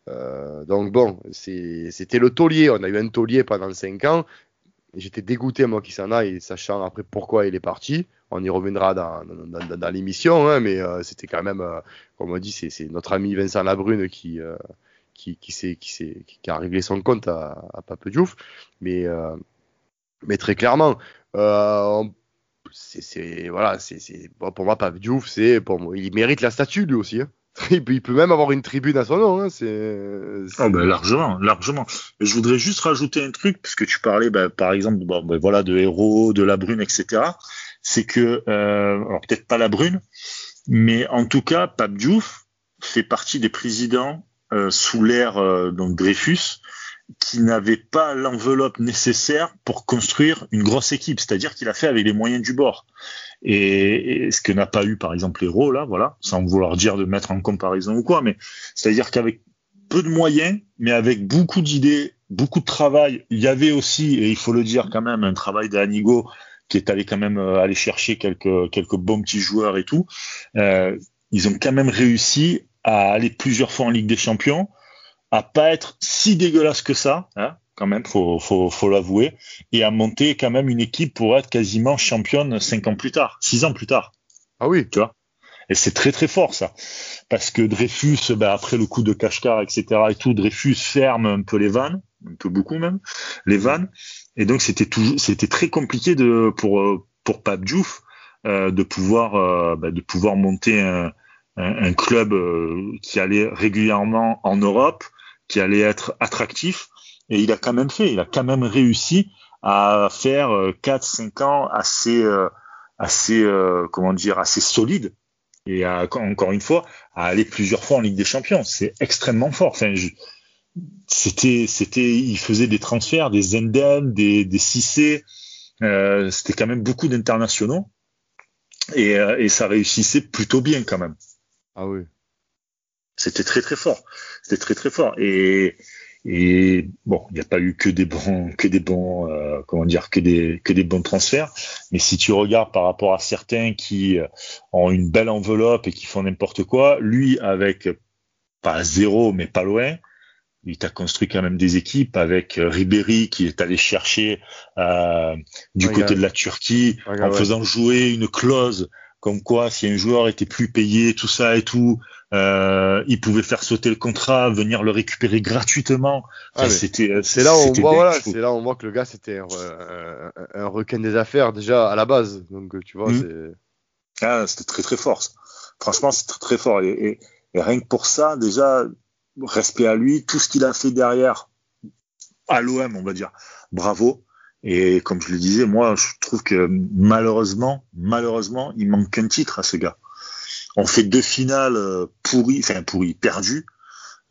Euh, donc bon, c'était le taulier. On a eu un taulier pendant 5 ans. J'étais dégoûté, moi, qu'il s'en aille, sachant après pourquoi il est parti. On y reviendra dans, dans, dans, l'émission, hein, mais euh, c'était quand même, euh, comme on dit, c'est notre ami Vincent Labrune qui, qui, qui, qui, qui, a réglé son compte à, à Pape Diouf. Mais, mais très clairement, c'est voilà, c'est pour moi, Pape Diouf, c'est il mérite la statue lui aussi. Hein. Il peut même avoir une tribune à son nom. Hein, c'est, oh ben largement, largement. je voudrais juste rajouter un truc, puisque tu parlais, ben, par exemple, bon, ben, voilà, de héros, de la brune, etc. C'est que, euh, alors peut-être pas la brune, mais en tout cas, Pape Diouf fait partie des présidents euh, sous l'ère euh, donc Dreyfus qui n'avait pas l'enveloppe nécessaire pour construire une grosse équipe, c'est-à-dire qu'il a fait avec les moyens du bord. Et, ce que n'a pas eu par exemple Héros là, voilà, sans vouloir dire de mettre en comparaison ou quoi, mais c'est-à-dire qu'avec peu de moyens, mais avec beaucoup d'idées, beaucoup de travail, il y avait aussi, et il faut le dire quand même, un travail d'Anigo qui est allé quand même euh, aller chercher quelques quelques bons petits joueurs et tout. Euh, ils ont quand même réussi à aller plusieurs fois en Ligue des Champions, à pas être si dégueulasse que ça, hein, quand même, faut, faut, faut l'avouer, et à monter quand même une équipe pour être quasiment championne cinq ans plus tard, six ans plus tard. Ah oui. Tu vois? Et c'est très très fort ça, parce que Dreyfus, ben, après le coup de Kashkar, etc. et tout, Dreyfus ferme un peu les vannes, un peu beaucoup même, les vannes, et donc c'était toujours, c'était très compliqué de pour pour Pape Diouf euh, de pouvoir euh, ben, de pouvoir monter un, un, club euh, qui allait régulièrement en Europe, qui allait être attractif et il a quand même fait, il a quand même réussi à faire 4-5 euh, ans assez, euh, assez, euh, comment dire, assez solide. Et à, encore une fois, à aller plusieurs fois en Ligue des Champions. C'est extrêmement fort. Enfin, c'était, c'était, il faisait des transferts, des Zenden, des, des Cissé. Euh, c'était quand même beaucoup d'internationaux. Et, et ça réussissait plutôt bien quand même. Ah oui. C'était très très fort. C'était très très fort. Et, et bon, il n'y a pas eu que des bons, que des bons, euh, comment dire, que des, que des bons transferts. Mais si tu regardes par rapport à certains qui euh, ont une belle enveloppe et qui font n'importe quoi, lui avec pas zéro mais pas loin, il t'a construit quand même des équipes avec euh, Ribéry qui est allé chercher euh, du côté de la Turquie en faisant jouer une clause comme quoi si un joueur était plus payé, tout ça et tout, euh, il pouvait faire sauter le contrat, venir le récupérer gratuitement. Ah, c'était, euh, c'est là où on voit, voilà, c'est là on voit que le gars c'était un, requin des affaires déjà à la base. Donc tu vois, mmh. c'est. Ah, c'était très très fort. Franchement, c'est très très fort. Et, et, rien que pour ça, déjà, respect à lui, tout ce qu'il a fait derrière à l'OM, on va dire, bravo. Et comme je le disais, moi, je trouve que malheureusement, malheureusement, il manque un titre à ce gars. On fait deux finales euh, pourries, enfin pourries, perdues.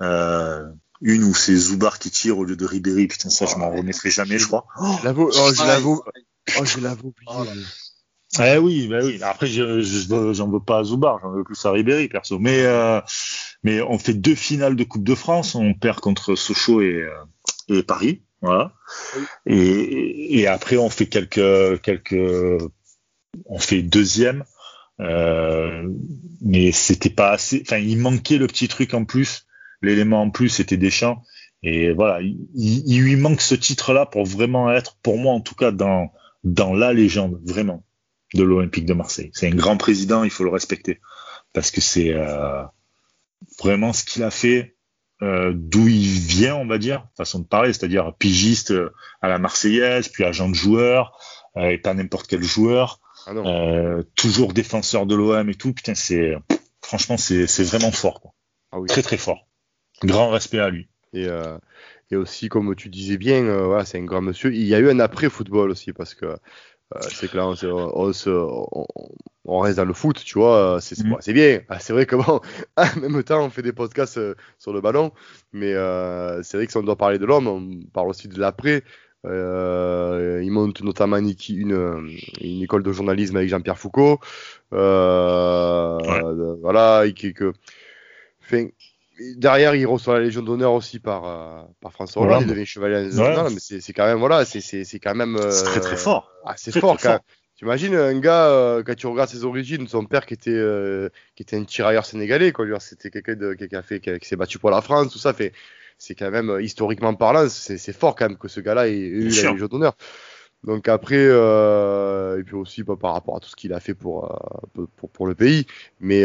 Euh, une où c'est Zubar qui tire au lieu de Ribéry. Putain, ça, je m'en remettrai jamais, je crois. Oh, je l'avoue, oh, je l'avoue, oh, je l'avoue oublié. Eh oui, bah oui. Après, je, j'en veux pas à Zubar, j'en veux plus à Ribéry, perso. Mais, euh, mais on fait deux finales de Coupe de France. On perd contre Sochaux et, euh, et Paris. Voilà. Et, et après, on fait quelques, quelques, on fait deuxième. Euh, mais c'était pas assez. Enfin, il manquait le petit truc en plus. L'élément en plus, c'était Deschamps. Et voilà, il, lui manque ce titre-là pour vraiment être, pour moi en tout cas, dans, dans la légende, vraiment de l'Olympique de Marseille. C'est un grand président, il faut le respecter parce que c'est euh, vraiment ce qu'il a fait, euh, d'où il vient, on va dire, façon de parler, c'est-à-dire pigiste euh, à la Marseillaise, puis agent de joueur, euh, et pas n'importe quel joueur, ah euh, toujours défenseur de l'OM et tout. Putain, c'est franchement c'est vraiment fort, quoi. Ah oui. très très fort. Grand respect à lui. Et, et aussi, comme tu disais bien, voilà, c'est un grand monsieur. Il y a eu un après football aussi parce que euh, c'est que là, on, on, reste dans le foot, tu vois, c'est mm. bien. Ah, c'est vrai que bon, en même temps, on fait des podcasts euh, sur le ballon, mais euh, c'est vrai que si on doit parler de l'homme, on parle aussi de l'après. Il monte notamment une, une, une, école de journalisme avec Jean-Pierre Foucault. Voilà, et que, derrière, il reçoit la Légion d'honneur aussi par, par François Hollande. Il devient chevalier national, mais c'est quand même, voilà, c'est quand même. c'est très très fort. Ah, c'est fort quand Tu imagines un gars, euh, quand tu regardes ses origines, son père qui était, euh, qui était un tirailleur sénégalais, quoi. C'était quelqu'un qui a fait, qui, s'est battu pour la France, tout ça. Fait, c'est quand même, euh, historiquement parlant, c'est fort quand même que ce gars-là ait eu la Légion d'honneur. Donc après, euh, et puis aussi bah, par rapport à tout ce qu'il a fait pour, pour, pour, le pays. Mais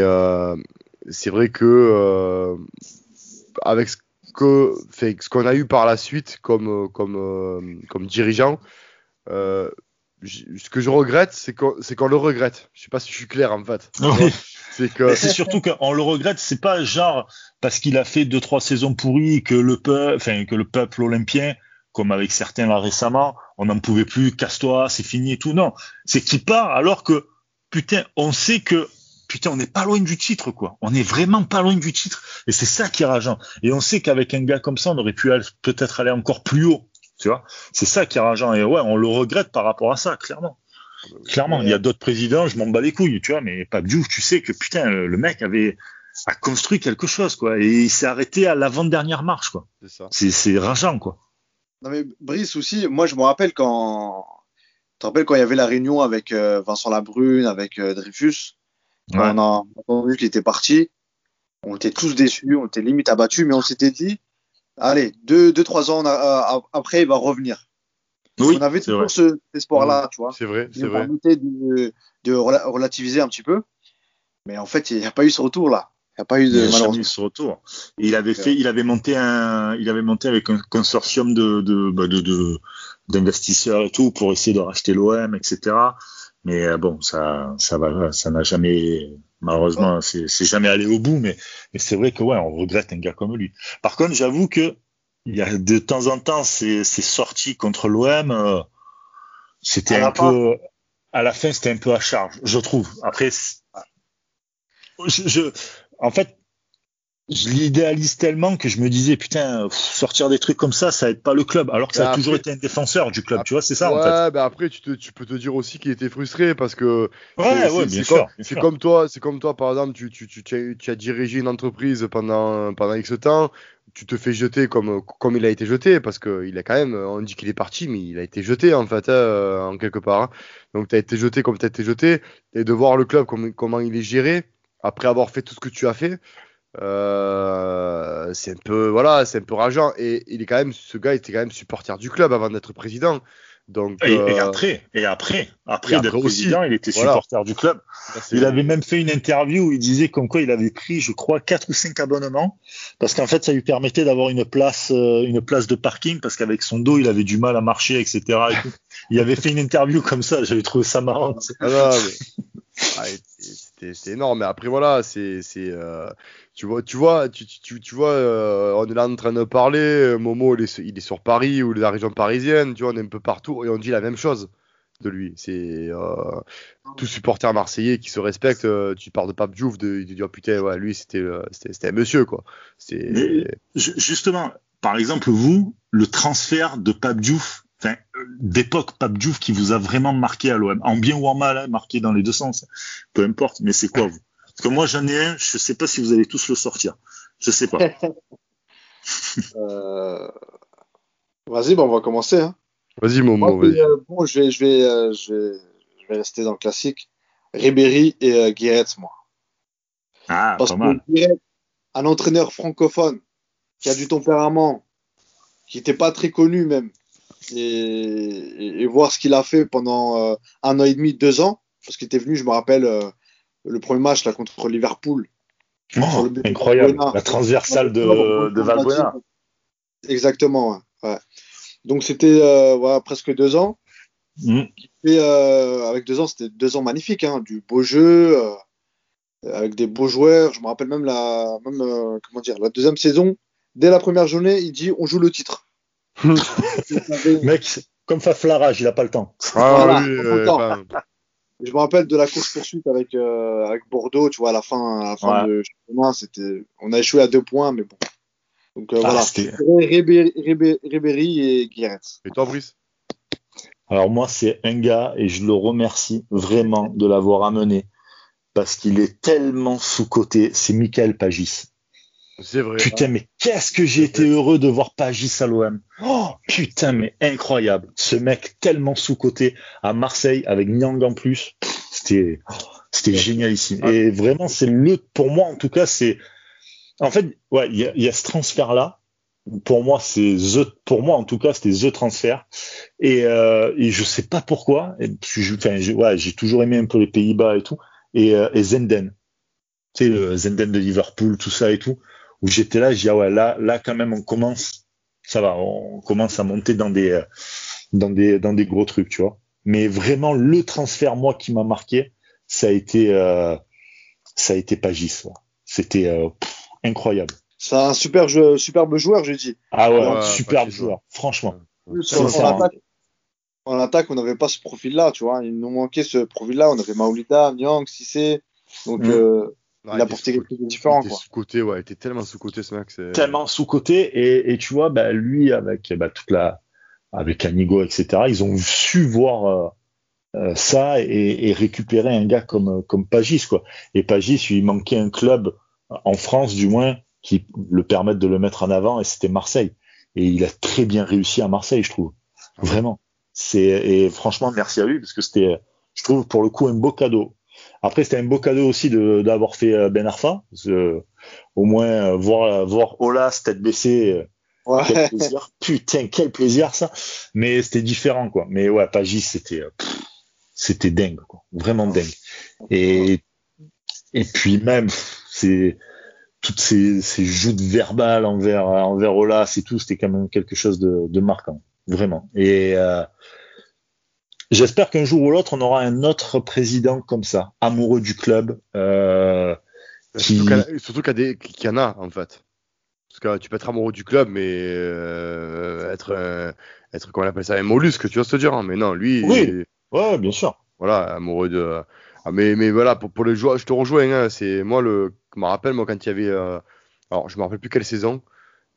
c'est vrai que avec ce que, fait, ce qu'on a eu par la suite comme, comme, comme dirigeant, euh, ce que je regrette, c'est qu'on le regrette. Je sais pas si je suis clair en fait. C'est que... surtout qu'on le regrette, c'est pas genre parce qu'il a fait deux trois saisons pourries que le peuple, enfin que le peuple olympien, comme avec certains là récemment, on n'en pouvait plus, casse-toi, c'est fini et tout. Non, c'est qu'il part alors que putain, on sait que putain, on n'est pas loin du titre quoi. On est vraiment pas loin du titre et c'est ça qui est rageant. Et on sait qu'avec un gars comme ça, on aurait pu peut-être aller encore plus haut. Tu vois, c'est ça qui est rageant. Et ouais, on le regrette par rapport à ça, clairement. Clairement, il y a d'autres présidents, je m'en bats les couilles, tu vois, mais pas Diouf, tu sais que putain, le mec avait a construit quelque chose, quoi, et il s'est arrêté à l'avant-dernière marche, quoi. C'est C'est rageant, quoi. Non mais Brice aussi, moi je me rappelle quand, tu te rappelles quand il y avait la réunion avec euh, Vincent Labrune, avec euh, Dreyfus, on a entendu qu'il était parti, on était tous déçus, on était limite abattus, mais on s'était dit, allez, deux, deux trois ans euh, après, il va revenir. Oui, on avait toujours ce espoir-là, tu vois. C'est vrai, c'est vrai. De, de relativiser un petit peu. Mais en fait, il n'y a pas eu ce retour-là. Il n'y a pas eu de il ce retour. il avait fait, il avait monté un, il avait monté avec un consortium de, de, bah, d'investisseurs et tout pour essayer de racheter l'OM, etc. Mais euh, bon, ça, ça va, ça n'a jamais, malheureusement, c'est jamais allé au bout. Mais, mais c'est vrai que ouais, on regrette un gars comme lui. Par contre, j'avoue que il y a de temps en temps ces, ces sorties contre l'OM, euh, c'était un peu, à la fin, c'était un peu à charge, je trouve. Après, je, je en fait, je l'idéalise tellement que je me disais putain sortir des trucs comme ça ça aide pas le club. Alors que ça a toujours été un défenseur du club tu vois c'est ça ouais, en fait. Bah après tu, te, tu peux te dire aussi qu'il était frustré parce que ouais, ouais, bien sûr, c'est comme toi c'est comme toi par exemple tu, tu, tu, tu, as, dirigé une entreprise pendant pendant X temps tu te fais jeter comme comme il a été jeté parce que il a quand même on dit qu'il est parti mais il a été jeté en fait hein, en quelque part hein. donc tu as été jeté comme tu as été jeté et de voir le club comme, comment il est géré après avoir fait tout ce que tu as fait euh, c'est un peu voilà, c'est un peu rageant et il est quand même ce gars était quand même supporter du club avant d'être président. Donc et, et, euh, après et après après, d'être président, il était supporter du club. il avait même fait une interview où il disait comme quoi il avait pris je crois quatre ou cinq abonnements parce qu'en fait ça lui permettait d'avoir une place euh, une place de parking parce qu'avec son dos il avait du mal à marcher etc. il avait fait une interview comme ça, j'avais trouvé ça marrant. Ah ah, c'était énorme. Mais après voilà, c'est euh, tu vois, tu vois, tu, tu, tu vois, euh, on est là en train de parler. Euh, Momo, il est, il est, sur Paris ou la région parisienne. Tu vois, on est un peu partout et on dit la même chose de lui. C'est euh, tout supporter marseillais qui se respecte. Tu parles de Pape Diouf, de, de dire putain, ouais, lui c'était, c'était un monsieur quoi. Justement, par exemple, vous, le transfert de Pape Diouf, d'époque Pape Diouf qui vous a vraiment marqué à l'OM, en bien ou en mal, hein, marqué dans les deux sens, peu importe. Mais c'est quoi vous? Parce que moi j'en ai un, je sais pas si vous allez tous le sortir, je sais pas. euh... Vas-y, bah on va commencer. Hein. Vas-y, Momo. Vas euh, bon, je vais, je vais, euh, je vais, je vais rester dans le classique. Ribéry et euh, Guéret, moi. Ah, Parce pas mal. Que un entraîneur francophone qui a du tempérament, qui n'était pas très connu même, et, et, voir ce qu'il a fait pendant euh, un an et demi, deux ans, parce qu'il était venu, je me rappelle, euh, le premier match là contre Liverpool. Oh, incroyable, la transversale de, de Valbuena. Exactement, ouais. Donc c'était euh, voilà, presque deux ans. Mm. Et, avec deux ans, c'était deux ans magnifiques, hein, du beau jeu, avec des beaux joueurs. Je me rappelle même la, même, comment dire, la deuxième saison. Dès la première journée, il dit on joue le titre. Mec, comme Faflarage, il a pas le temps. Ah, oui, Je me rappelle de la course poursuite avec euh, avec Bordeaux, tu vois, à la fin, à la fin de chemin, c'était, on a échoué à deux points, mais bon. Donc euh, ah, voilà, Ribéry et Guéret. Et toi, Brice? Alors moi, c'est un gars et je le remercie vraiment de l'avoir amené parce qu'il est tellement sous côté. C'est Michael Pagis. C'est vrai. Putain, mais qu'est-ce que j'ai été heureux de voir Pagis à l'OM. Oh, putain, mais incroyable. Ce mec tellement sous-côté à Marseille avec Niang en plus. C'était, c'était génial ici. Et vraiment, c'est le, pour moi, en tout cas, c'est, en fait, ouais, il y a, ce transfert-là. Pour moi, c'est the, pour moi, en tout cas, c'était the transfert. Et, euh, et je sais pas pourquoi. Et, enfin, ouais, j'ai toujours aimé un peu les Pays-Bas et tout. Et, euh, et Zenden. Tu sais, le Zenden de Liverpool, tout ça et tout où j'étais là, je dis ah ouais là là quand même on commence, ça va, on commence à monter dans des euh, dans des dans des gros trucs, tu vois. Mais vraiment le transfert moi qui m'a marqué, ça a été euh, ça a été Pagis. C'était euh, incroyable. C'est un super jeu, superbe joueur, je dis. Ah ouais, superbe joueur, franchement. En, attaque, on n'avait pas ce profil-là, tu vois. Il nous manquait ce profil-là. On avait Maoulida, Nyang, Sissé. Donc, mm il a porté quelque chose de différent. Il était sous-côté, ouais, il était tellement sous-côté ce mec. Tellement sous-côté, et, et, tu vois, bah, lui, avec bah, toute la. avec Anigo, etc., ils ont su voir euh, euh, ça et, et, récupérer un gars comme, comme Pagis, quoi. Et Pagis, il manquait un club, en France du moins, qui le permette de le mettre en avant, et c'était Marseille. Et il a très bien réussi à Marseille, je trouve. Vraiment. C'est, et franchement, merci à lui, parce que c'était, je trouve, pour le coup, un beau cadeau après, c'était un beau cadeau aussi d'avoir fait euh, Ben Arfa. au moins, euh, voir, voir Olas tête baissée. Euh, quel plaisir. Putain, quel plaisir ça. Mais c'était différent, quoi. Mais ouais, Pagis, c'était, c'était dingue, quoi. Vraiment dingue. Et, et puis même, c'est, toutes ces, ces joutes verbales envers, envers Olas et tout, c'était quand même quelque chose de, de marquant. Vraiment. Et, J'espère qu'un jour ou l'autre, on aura un autre président comme ça, amoureux du club. Euh, qui... Surtout qu'il y, y, en a, en fait. Parce que tu peux être amoureux du club, mais euh, être, être, comment on appelle ça, un mollusque, tu vas te dire. Hein. Mais non, lui. Oui, ouais, bien sûr. Voilà, amoureux de. Ah, mais, mais voilà, pour, pour les joueurs, je te rejoins. Hein, c'est moi, le, je me rappelle, moi, quand il y avait. Euh, alors, je me rappelle plus quelle saison.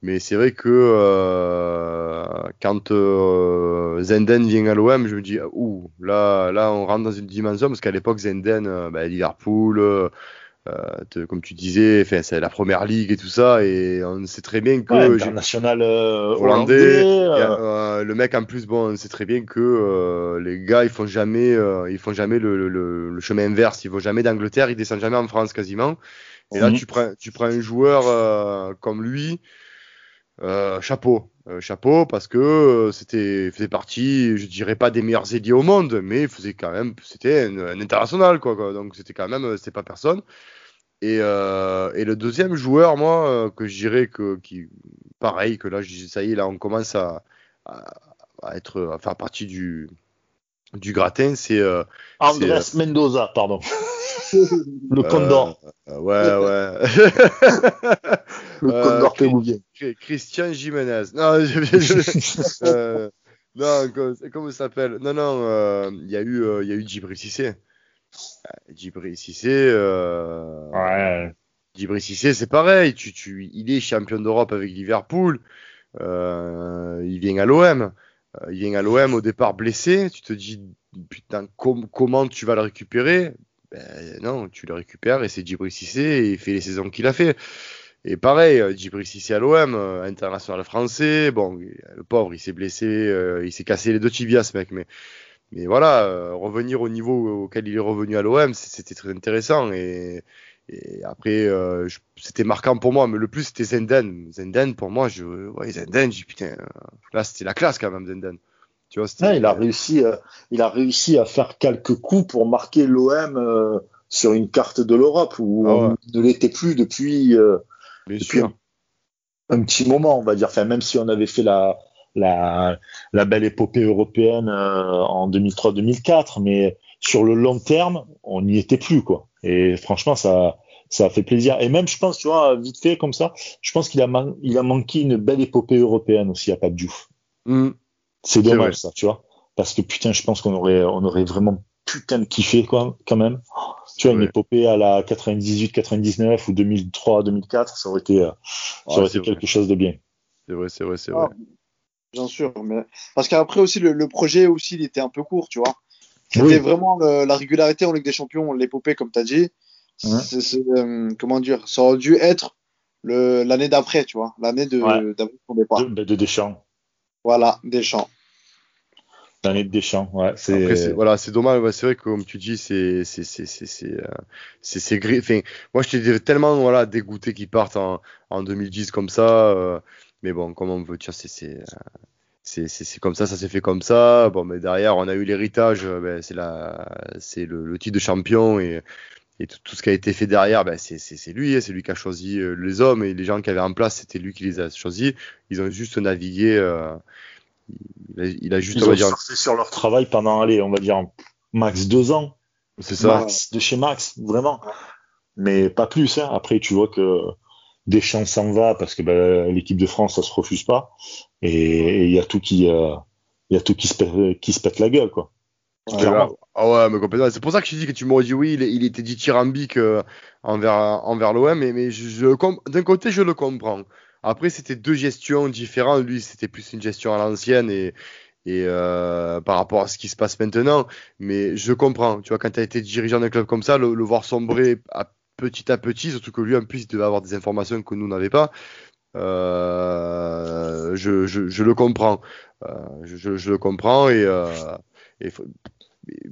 Mais c'est vrai que euh, quand euh, Zenden vient à l'OM, je me dis, ouh, là, là, on rentre dans une dimension, parce qu'à l'époque, Zenden, euh, bah, Liverpool, euh, comme tu disais, c'est la première ligue et tout ça, et on sait très bien que. Ouais, international hollandais. le mec, en plus, bon, on sait très bien que les gars, ils font jamais, ils font jamais le, le, le, chemin inverse, ils vont jamais d'Angleterre, ils descendent jamais en France quasiment. Et là, mhm. tu prends, tu prends un joueur comme lui. Euh, chapeau, euh, chapeau, parce que euh, c'était faisait partie, je dirais pas des meilleurs ailiers au monde, mais il faisait quand même, c'était un, international quoi, donc c'était quand même, c'est pas personne. Et, et, le deuxième joueur, moi, que je dirais que qui, pareil, que là, ça y est, là, on commence à, à, être, à faire partie du du gratin, c'est Andrés Mendoza, pardon. le Condor. Euh, ouais, ouais. le euh, Condor péruvien. Christian Jiménez. Non, je, euh, non, comment, ça s'appelle? Non, non, il y a eu, il y a eu Djibril Cissé. Djibril Cissé. ouais. Djibril Cissé, c'est pareil. Tu, tu, il est champion d'Europe avec Liverpool. il vient à l'OM. il vient à l'OM au départ blessé. Tu te dis, putain, comment tu vas le récupérer? Ben, Non, tu le récupères et c'est Djibril Cissé et il fait les saisons qu'il a fait. Et pareil, euh, Djibril Cissé à l'OM, euh, international français. Bon, le pauvre, il s'est blessé, euh, il s'est cassé les deux tibias, mec. Mais, mais voilà, revenir au niveau auquel il est revenu à l'OM, c'était très intéressant. Et, après, c'était marquant pour moi. Mais le plus, c'était Zenden. Zenden, pour moi, je, ouais, Zenden, putain, là, c'était la classe quand même, Zenden. Tu vois, il a réussi, il a réussi à faire quelques coups pour marquer l'OM sur une carte de l'Europe où ah on ne l'était plus depuis un petit moment, on va dire. Enfin, même si on avait fait la, la, la belle épopée européenne euh, en 2003-2004, mais sur le long terme, on n'y était plus, quoi. Et franchement, ça, ça a fait plaisir. Et même, je pense, tu vois, vite fait comme ça, je pense qu'il a, il a manqué une belle épopée européenne aussi à Pape Diouf. Mm. C'est dommage, ça, tu vois. Parce que putain, je pense qu'on aurait, on aurait vraiment putain de kiffé, quoi, quand même. Tu vois, une épopée à la 98-99 ou 2003-2004, ça aurait été, euh, ça aurait été quelque chose de bien. C'est vrai, c'est vrai, c'est vrai. Ah, bien sûr, mais parce qu'après aussi le, projet aussi il était un peu court, tu vois. C'était vraiment la régularité en Ligue des Champions, l'épopée comme tu as dit. Euh, comment dire, ça aurait dû être l'année d'après, tu vois, l'année de, ouais. départ. De, de Deschamps. Voilà, Deschamps. L'année de Deschamps, ouais. C'est voilà, c'est dommage. c'est vrai que comme tu dis, c'est c'est c'est c'est c'est euh, c'est Enfin, moi, je t'ai tellement voilà dégoûté qu'ils partent en, en 2010 comme ça. Euh, mais bon, comment on veut dire, c'est c'est euh, c'est c'est comme ça, ça s'est fait comme ça. Bon, mais derrière, on a eu l'héritage. Ben, c'est la c'est le, le, titre de champion et et tout, tout, ce qui a été fait derrière, ben c'est lui, hein, c'est lui qui a choisi les hommes et les gens qui avaient en place, c'était lui qui les a choisis. Ils ont juste navigué. Euh, il a, juste, Ils on va dire, sur leur travail pendant, allez, on va dire, max deux ans. C'est ça. Max, de chez Max, vraiment. Mais pas plus, hein. Après, tu vois que Deschamps s'en va parce que ben, l'équipe de France, ça se refuse pas. Et il y a tout qui, euh, il y a tout qui se, qui se pète la gueule, quoi. Ah ouais, mais complètement. C'est pour ça que je dis que tu m'aurais dit oui, il, il était dithyrambique euh, envers, envers l'OM, mais, mais je, d'un côté, je le comprends. Après, c'était deux gestions différentes. Lui, c'était plus une gestion à l'ancienne et, et euh, par rapport à ce qui se passe maintenant. Mais je comprends. Tu vois, quand tu as été dirigeant d'un club comme ça, le, voir sombrer à, petit à petit, surtout que lui, en plus, il devait avoir des informations que nous n'avions pas. Euh, je, je, je, le comprends. Euh, je, je, le comprends et, et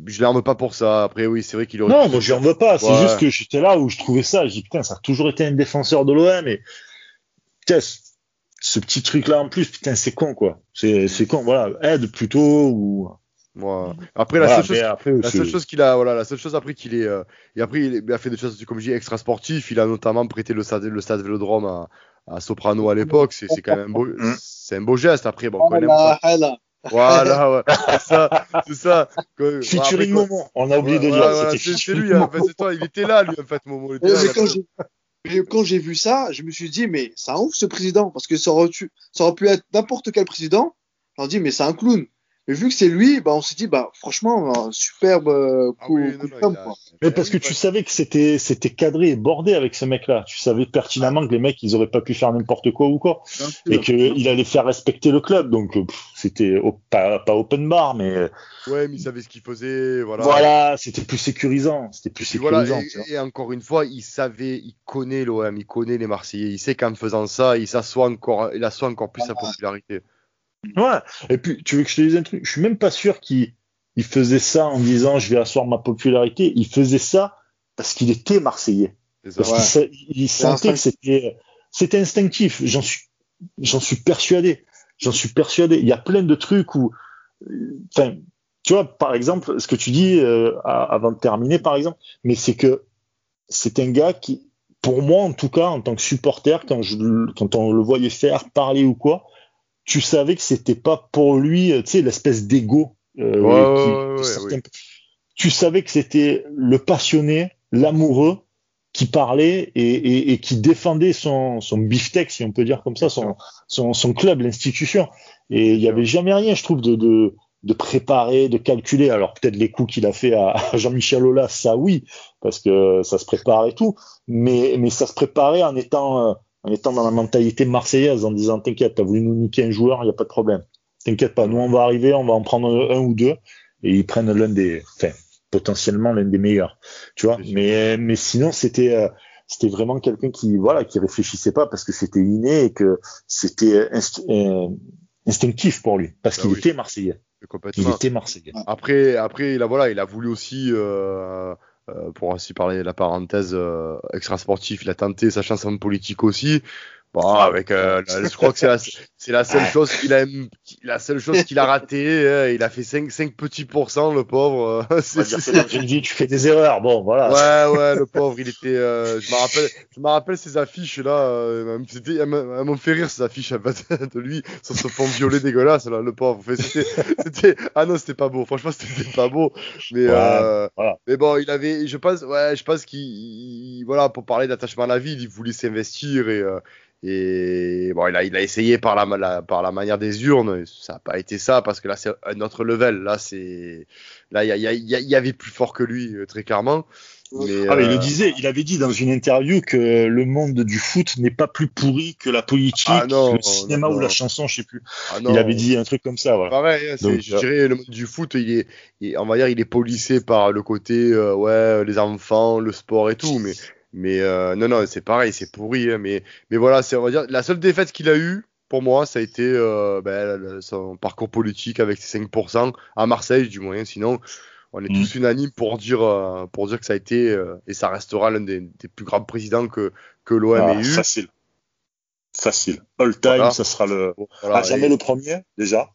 je l'arme pas pour ça. Après, oui, c'est vrai qu'il aurait. Non, moi, je veux pas. C'est juste que j'étais là où je trouvais ça. Je dis, putain, ça a toujours été un défenseur de l'OM et ce petit truc là en plus, putain, c'est con quoi. C'est con, voilà, aide plutôt ou. Après, la seule chose, la seule chose qu'il a, voilà, la seule chose après qu'il est, euh, et après il a fait des choses comme je dis extra sportif. Il a notamment prêté le stade, le stade Vélodrome à, à Soprano à l'époque. C'est quand même un beau, mm. c'est un beau geste. Après, bon, voilà, voilà, ouais. c'est ça, c'est ça. Featuring Momo, on a oublié de dire. c'est lui, en fait, c'est toi, il était là, lui, en fait, Momo. Quand j'ai vu ça, je me suis dit, mais c'est un ouf ce président, parce que ça aurait, ça aurait pu être n'importe quel président. On dit, mais c'est un clown. Mais vu que c'est lui, bah, on s'est dit, bah, franchement, superbe euh, ah coup, Mais parce que tu savais que c'était, c'était cadré et bordé avec ce mec-là. Tu savais pertinemment que les mecs, ils auraient pas pu faire n'importe quoi ou quoi. et qu'il allait faire respecter le club. Donc, c'était pas, pas, open bar, mais. Ouais, mais il savait ce qu'il faisait. Voilà. Voilà, c'était plus sécurisant. C'était plus sécurisant. et, encore une fois, il savait, il connaît l'OM, il connaît les Marseillais. Il sait qu'en faisant ça, il s'assoit encore, il assoit encore plus sa popularité. Ouais. Et puis, tu veux que je te dise un truc? Je suis même pas sûr qu'il il faisait ça en disant je vais asseoir ma popularité. Il faisait ça parce qu'il était marseillais. Parce qu'il il sentait que c'était c'était instinctif. J'en suis j'en suis persuadé. J'en suis persuadé. Il y a plein de trucs où, enfin, tu vois, par exemple, ce que tu dis euh, avant de terminer, par exemple, mais c'est que c'est un gars qui, pour moi en tout cas, en tant que supporter, quand je, quand on le voyait faire, parler ou quoi, tu savais que c'était pas pour lui, euh, tu sais, l'espèce d'ego. Euh, tu savais que c'était le passionné, l'amoureux qui parlait et, qui défendait son, son beefsteak, si on peut dire comme ça, son, son, club, l'institution. Et il n'y avait jamais rien, je trouve, de, de, de préparer, de calculer. Alors peut-être les coups qu'il a fait à, Jean-Michel Aulas, ça oui, parce que ça se prépare et tout, mais, mais ça se préparait en étant euh, en étant dans la mentalité marseillaise, en disant t'inquiète, t'as voulu nous niquer un joueur, il n'y a pas de problème. t'inquiète pas, nous on va arriver, on va en prendre un ou deux, et ils prennent l'un des, enfin, potentiellement l'un des meilleurs, tu vois. Mais, mais sinon, c'était, euh, c'était vraiment quelqu'un qui, voilà, qui réfléchissait pas parce que c'était inné et que c'était euh, instinctif pour lui, parce bah qu'il était marseillais. Il était marseillais. Après, après, il a, voilà, il a voulu aussi, euh, euh, pour ainsi parler de la parenthèse euh, extra sportif, il a tenté sa chance en politique aussi. Bon, avec, euh, je crois que c'est la, c'est la seule chose qu'il a, la seule chose qu'il a raté. Hein. il a fait 5, 5 petits pourcents, le pauvre. c'est, c'est, dans une vie, tu fais des erreurs. Bon, voilà. Ouais, ouais, le pauvre, il était, euh, je me rappelle, je me rappelle ces affiches là. Euh, c'était, elles m'ont fait rire ces affiches de lui sur ce fond violet dégueulasse là, le pauvre. C'était, c'était, ah non, c'était pas beau. Franchement, c'était pas beau. Mais, euh, voilà. mais bon, il avait, je pense, ouais, je pense qu'il, voilà, pour parler d'attachement à la vie, il voulait s'investir et euh, et bon, il a, il a essayé par la, par la manière des urnes. Ça n'a pas été ça parce que là, c'est un autre level. Là, c'est, là, il y, y, y, avait plus fort que lui, euh, très clairement. Mais, ah, mais il le euh, disait, il avait dit dans une interview que le monde du foot n'est pas plus pourri que la politique, ah le cinéma ou la chanson, je sais plus. Ah il avait dit un truc comme ça. Voilà. Pareil, hein, Donc, je euh, dirais le monde du foot, il est, il, on va dire, il est policé par le côté, ouais, les enfants, le sport et tout, mais mais euh, non, non, c'est pareil, c'est pourri. Hein, mais, mais voilà, c'est on va dire la seule défaite qu'il a eue pour moi, ça a été euh, ben, son parcours politique avec ses 5% à Marseille, du moins. Sinon, on est tous mm. unanimes pour dire euh, pour dire que ça a été et ça restera l'un des, plus grands présidents que que l'OM ah, ait eu. Facile, facile. All time, ça sera le jamais le premier déjà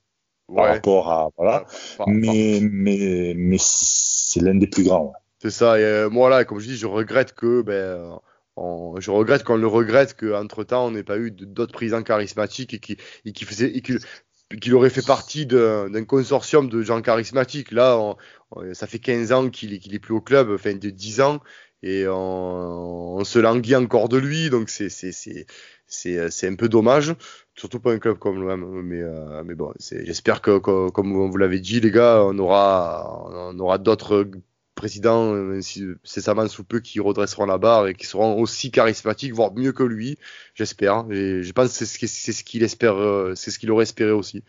par rapport à voilà. mais mais mais c'est l'un des plus grands. C'est ça. Et euh, moi là, comme je dis, je regrette que, ben, je regrette qu'on le regrette qu'entre temps on n'ait pas eu d'autres présidents charismatiques et qui, et qui faisait, et qu'il aurait fait partie d'un consortium de gens charismatiques. Là, ça fait 15 ans qu'il est, est plus au club, enfin de 10 ans, et on, se languit encore de lui, donc c'est c'est un peu dommage, surtout pas un club comme l'OM. Mais, euh, mais bon, j'espère que, que, comme vous l'avez dit, les gars, on aura, on aura d'autres président, euh, c'est Saman sous peu, qui redresseront la barre et qui seront aussi charismatiques, voire mieux que lui, j'espère. Et je pense que c'est ce qu'il espère, euh, c'est ce qu'il aurait espéré aussi.